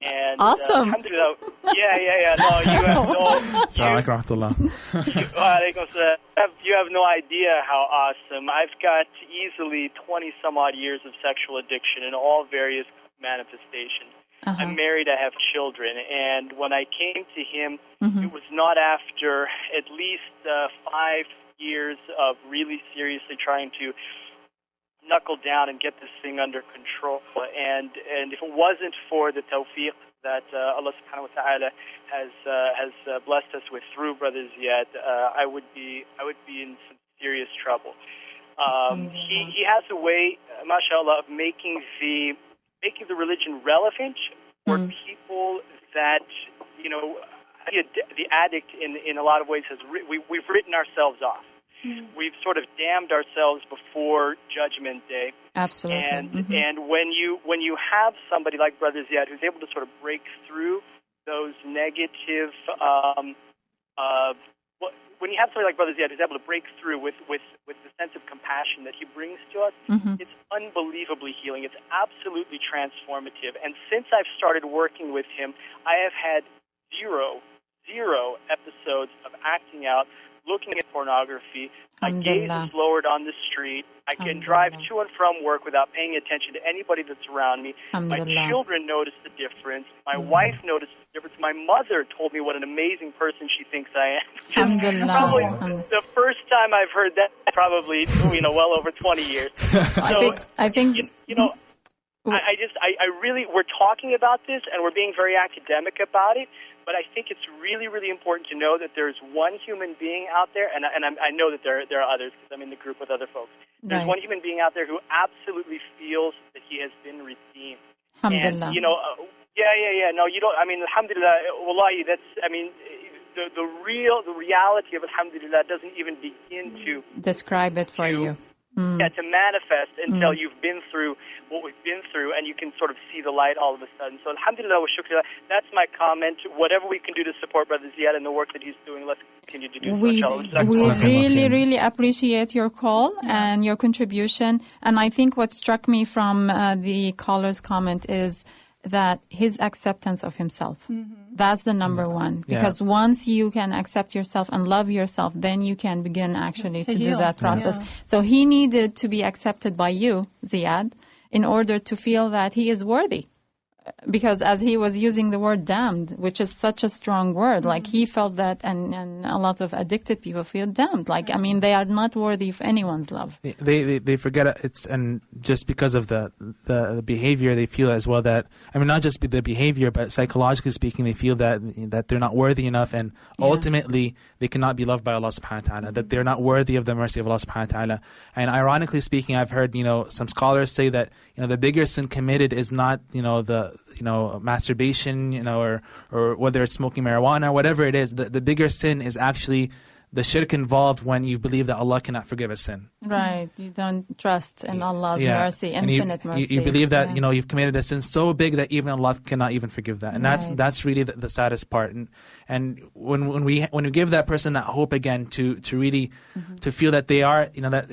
S4: And,
S1: Awesome. [LAUGHS]
S4: Uh, alhamdulillah, yeah, yeah, yeah. No, you have [LAUGHS] no.
S3: Assalamu
S4: you,
S3: alaikum warahmatullah.
S4: Wa [LAUGHS] alaikum assalam. You have- you have no idea how awesome. I've got easily 20 some odd years of sexual addiction in all various manifestations.
S1: Uh-huh.
S4: I'm married, I have children, and when I came to him,
S1: Mm-hmm.
S4: it was not after at least uh, five years of really seriously trying to knuckle down and get this thing under control. And and if it wasn't for the tawfiq that uh, Allah Subhanahu wa Taala has uh, has uh, blessed us with through Brother Ziad, uh, I would be I would be in some serious trouble. Um, he he has a way, uh, mashallah, of making the making the religion relevant for people that you know the, ad- the addict in in a lot of ways has ri- we we've written ourselves off. We've sort of damned ourselves before Judgment Day.
S1: Absolutely.
S4: And
S1: Mhm.
S4: and when you when you have somebody like Brother Ziad who's able to sort of break through those negative um, uh, when you have somebody like Brother Ziad who's able to break through with with with the sense of compassion that he brings to us,
S1: Mhm.
S4: it's unbelievably healing. It's absolutely transformative. And since I've started working with him, I have had zero zero episodes of acting out, looking at pornography. My gaze
S1: Alhamdulillah.
S4: is lowered on the street. I can drive to and from work without paying attention to anybody that's around me. My children notice the difference. My mm. wife noticed the difference. My mother told me what an amazing person she thinks I am. [LAUGHS] Probably the first time I've heard that, probably you know, well over 20 years. [LAUGHS]
S1: I think I think
S4: you, you know, mm. I, I just, I, I really, we're talking about this and we're being very academic about it, but I think it's really, really important to know that there's one human being out there, and, and I'm, I know that there, there are others because I'm in the group with other folks. There's
S1: Right.
S4: one human being out there who absolutely feels that he has been redeemed.
S1: Alhamdulillah.
S4: And, you know, uh, yeah, yeah, yeah. No, you don't. I mean, alhamdulillah, wallahi, that's, I mean, the, the real, the reality of alhamdulillah doesn't even begin to
S1: Describe it for you. Mm.
S4: yeah, to manifest until you've been through what we've been through and you can sort of see the light all of a sudden. So alhamdulillah wa shukrillah, that's my comment. Whatever we can do to support Brother Ziad and the work that he's doing, let's continue to do so.
S1: We,
S4: inshallah.
S1: we really, really appreciate your call and your contribution. And I think what struck me from uh, the caller's comment is that his acceptance of himself. Mm-hmm. That's the number one.
S3: Yeah.
S1: Because once you can accept yourself and love yourself, then you can begin actually
S2: To
S1: to, do that process.
S2: Yeah.
S1: So he needed to be accepted by you, Ziad, in order to feel that he is worthy because as he was using the word damned, which is such a strong word, like he mm-hmm. felt that, and, and a lot of addicted people feel damned. Like, I mean, they are not worthy of anyone's love.
S3: they, they they forget it's and just because of the, the the behavior they feel as well that I mean not just the behavior but psychologically speaking they feel that that they're not worthy enough and
S1: Yeah.
S3: ultimately they cannot be loved by Allah subhanahu wa ta'ala that they're not worthy of the mercy of Allah subhanahu wa ta'ala and ironically speaking I've heard you know some scholars say that you know the bigger sin committed is not you know the you know masturbation you know or or whether it's smoking marijuana whatever it is the, the bigger sin is actually the shirk involved when you believe that Allah cannot forgive a sin
S1: Right. You don't trust in Allah's mercy,
S3: and you-
S1: infinite
S3: you,
S1: mercy.
S3: You, believe that
S1: Yeah.
S3: you know you've committed a sin so big that even Allah cannot even forgive that, and that's that's really the, the saddest part. And and when when we when we give that person that hope again to to really
S1: Mm-hmm.
S3: to feel that they are you know that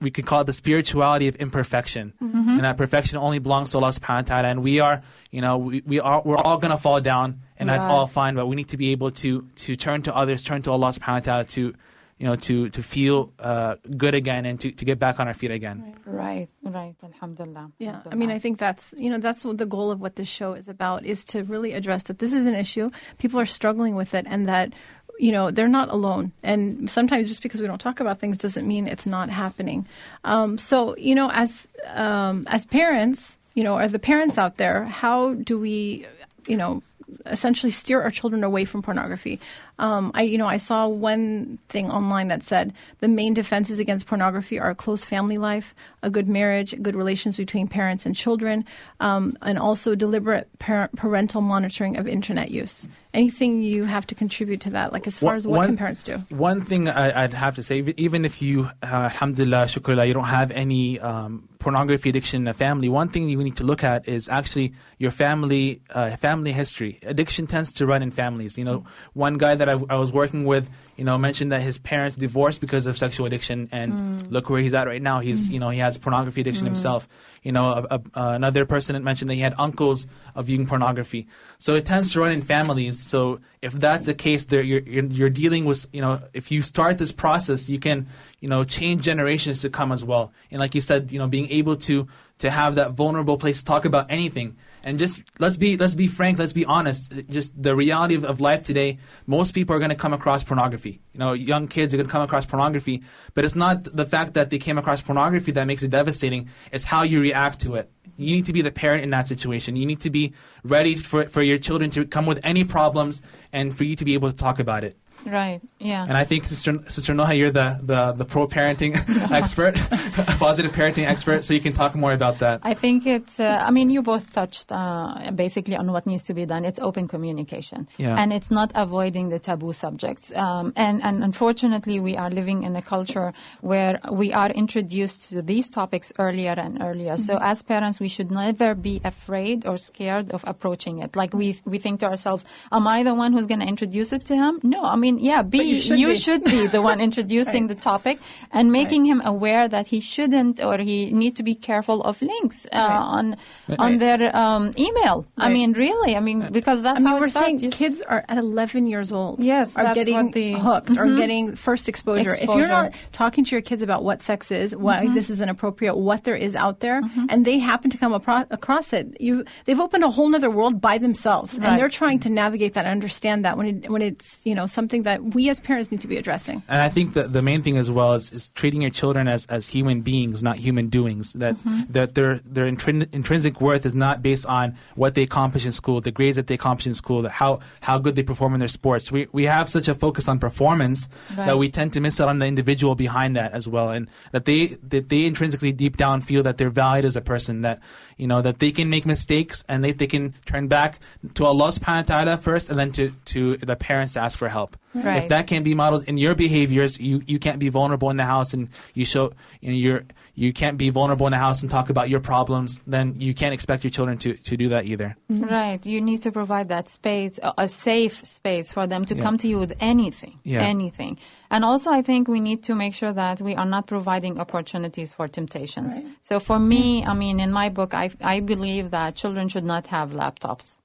S3: we could call it the spirituality of imperfection,
S1: Mm-hmm.
S3: and that perfection only belongs to Allah Subhanahu wa Taala, and we are you know we, we are we're all gonna fall down, and
S1: We
S3: that's all fine, but we need to be able to to turn to others, turn to Allah Subhanahu wa Taala to you know to to feel uh, good again and to, to get back on our feet again.
S1: Right, right. Alhamdulillah.
S2: Yeah, I mean, I think that's you know that's what the goal of what this show is about is to really address that this is an issue. People are struggling with it, and that you know they're not alone. And sometimes just because we don't talk about things doesn't mean it's not happening. Um, so you know, as um, as parents, you know, are the parents out there? How do we, you know, essentially steer our children away from pornography? Um, I, you know, I saw one thing online that said the main defenses against pornography are a close family life, a good marriage, good relations between parents and children, um, and also deliberate parent, parental monitoring of internet use. Anything you have to contribute to that, like as far
S3: One-
S2: as what
S3: one-
S2: can parents do?
S3: One thing I, I'd have to say, even if you, uh, alhamdulillah, shukrullah, you don't have any um, pornography addiction in a family, one thing you need to look at is actually your family uh, family history. Addiction tends to run in families. You know, one guy that I, I was working with, you know, mentioned that his parents divorced because of sexual addiction, and mm. look where he's at right now. He's, mm. you know, he has pornography addiction mm. himself. You know, a, a, uh, another person mentioned that he had uncles of viewing pornography. So it tends to run in families. So if that's the case, there you're, you're you're dealing with you know if you start this process, you can you know change generations to come as well. And like you said, you know being able to to have that vulnerable place to talk about anything. And just let's be let's be frank, let's be honest. Just the reality of, of life today, most people are going to come across pornography. You know, young kids are going to come across pornography, but it's not the fact that they came across pornography that makes it devastating. It's how you react to it. You need to be the parent in that situation. You need to be ready for, for your children to come with any problems and for you to be able to talk about it.
S1: Right, yeah.
S3: And I think, Sister, Sister Noha, you're the, the, the pro parenting [LAUGHS] expert, [LAUGHS] positive parenting expert, so you can talk more about that.
S1: I think it's, uh, I mean, you both touched uh, basically on what needs to be done. It's open communication.
S3: Yeah.
S1: And it's not avoiding the taboo subjects. Um, and, and unfortunately, we are living in a culture where we are introduced to these topics earlier and earlier. So as parents, we should never be afraid or scared of approaching it. Like we, we think to ourselves, am I the one who's going to introduce it to him? No, I mean, yeah, be,
S2: you should
S1: you
S2: be.
S1: should be the one [LAUGHS] introducing the topic and making him aware that he shouldn't or he need to be careful of links uh, on on their um, email. I mean, really, I mean, because that's
S2: I mean,
S1: how
S2: we're
S1: it
S2: saying
S1: You-
S2: kids are at 11 years old.
S1: Yes,
S2: are
S1: that's
S2: getting
S1: what the-
S2: hooked or
S1: Mhm.
S2: getting first exposure. If you're not talking to your kids about what sex is, why this is inappropriate, what there is out there, and they happen to come apro- across it, you they've opened a whole other world by themselves,
S1: Right.
S2: and they're trying to navigate that, and understand that when it, when it's you know something something that we as parents need to be addressing.
S3: And I think that the main thing as well is, is treating your children as, as human beings, not human doings. That mm-hmm. that their their intrin- intrinsic worth is not based on what they accomplish in school, the grades that they accomplish in school, how how good they perform in their sports. We we have such a focus on performance
S1: Right.
S3: that we tend to miss out on the individual behind that as well, and that they that they intrinsically deep down feel that they're valued as a person. That you know that they can make mistakes and they, they can turn back to Allah Subhanahu wa Taala first, and then to to the parents to ask for help.
S1: Right.
S3: If that can't be modeled in your behaviors, you, you can't be vulnerable in the house and you show you know you're you can't be vulnerable in the house and talk about your problems, then you can't expect your children to, to do that either. Mm-hmm.
S1: Right. You need to provide that space, a a safe space for them to
S3: Yeah.
S1: come to you with anything,
S3: Yeah.
S1: anything. And also, I think we need to make sure that we are not providing opportunities for temptations. So for me, mm-hmm. I mean, in my book, I, I believe that children should not have laptops.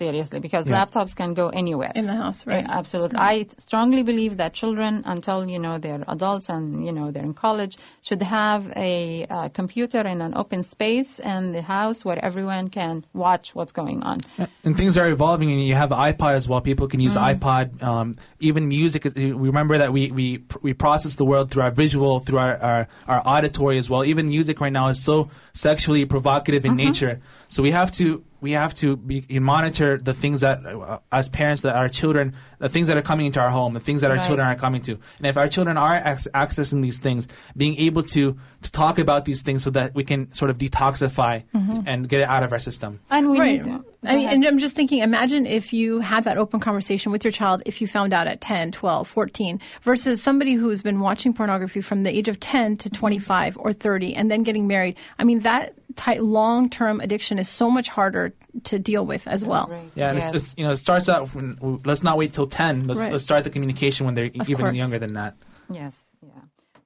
S1: Seriously, because
S3: Yeah.
S1: laptops can go anywhere.
S2: In the house, right?
S1: Yeah, absolutely. I strongly believe that children, until you know they're adults and you know they're in college, should have a uh, computer in an open space in the house where everyone can watch what's going on.
S3: And things are evolving, and you have iPod as well. People can use iPod. Um, even music. uh, We remember that we, we we process the world through our visual, through our, our, our auditory as well. Even music right now is so sexually provocative in nature. So we have to we have to be, monitor the things that, uh, as parents, that our children, the things that are coming into our home, the things that our
S1: Right.
S3: children are coming to. And if our children are ac- accessing these things, being able to to talk about these things so that we can sort of detoxify and get it out of our system.
S1: And we
S2: right.
S1: need to.
S2: I mean, and I'm just thinking, imagine if you had that open conversation with your child if you found out at 10, 12, 14, versus somebody who's been watching pornography from the age of 10 to mm-hmm. 25 or 30 and then getting married. I mean, that type, long-term addiction is so much harder to deal with as well.
S1: Right.
S3: Yeah, and
S1: Yes.
S3: it's, it's you know it starts out when let's not wait till ten. Let's
S2: Right.
S3: let's start the communication when they're even
S2: course.
S3: younger than that.
S1: Yes, yeah.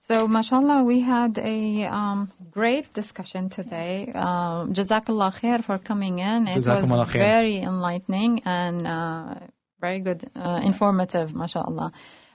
S1: So, mashallah, we had a um, great discussion today. Um, Jazakallah khair for coming in. It was very enlightening and uh, very good, uh, informative, mashallah.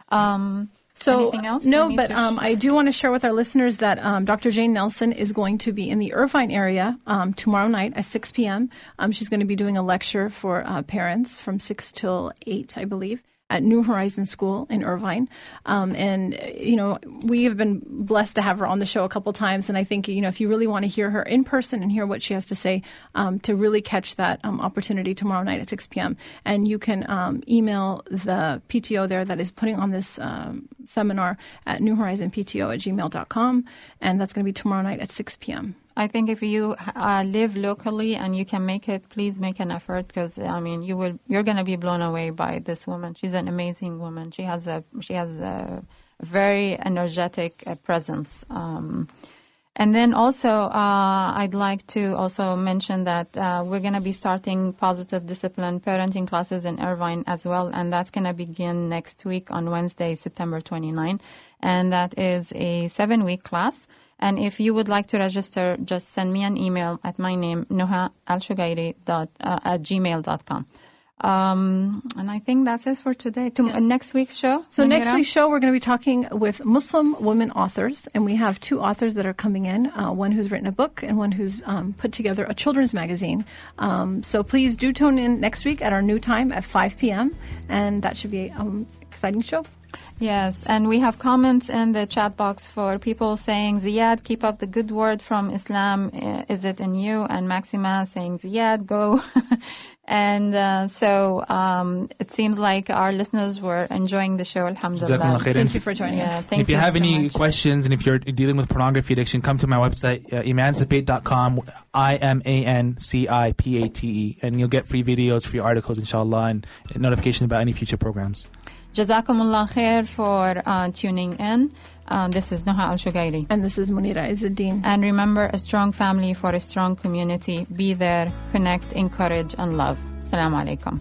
S1: Um,
S2: So
S1: anything else?
S2: no, but um, I do want to share with our listeners that um, Dr. Jane Nelsen is going to be in the Irvine area um, tomorrow night at 6 p.m. Um, she's going to be doing a lecture for uh, parents from 6 till 8, I believe. At New Horizon School in Irvine, um, and you know we have been blessed to have her on the show a couple times, and I think you know if you really want to hear her in person and hear what she has to say, um, to really catch that um, opportunity tomorrow night at 6 p.m. And you can um, email the PTO there that is putting on this um, seminar at newhorizonpto at gmail.com. And that's going to be tomorrow night at 6 p.m.
S1: I think if you uh, live locally and you can make it, please make an effort because I mean you will you're going to be blown away by this woman. She's an amazing woman. She has a she has a very energetic uh, presence. Um, and then also, uh, I'd like to also mention that uh, we're going to be starting positive discipline parenting classes in Irvine as well, and that's going to begin next week on Wednesday, September 29, and that is a seven-week class. And if you would like to register, just send me an email at my name, noha dot uh, at gmail.com. Um, and I think that's it for today. To, uh, next week's show.
S2: So next week's show, we're going to be talking with Muslim women authors, and we have two authors that are coming in. Uh, one who's written a book, and one who's um, put together a children's magazine. Um, so please do tune in next week at our new time at 5 p.m., and that should be an um, exciting show.
S1: Yes, and we have comments in the chat box for people saying, Ziad, keep up the good word from Islam. Is it in you? And Maxima saying, Ziad, go. [LAUGHS] and uh, so um, it seems like our listeners were enjoying the show, alhamdulillah.
S2: Thank you for joining
S1: Yeah,
S2: us.
S1: thank
S3: if you, have
S1: so
S3: any
S1: much.
S3: questions and if you're dealing with pornography addiction, come to my website, uh, imancipate.com, I M A N C I P A T E, and you'll get free videos, free articles, inshallah, and notification about any future programs.
S1: Jazakumullah khair for uh, tuning in. Uh, this is Noha Al Shugairi.
S2: And this is Munira Ezzeldine.
S1: And remember, a strong family for a strong community. Be there, connect, encourage, and love. Assalamu alaikum.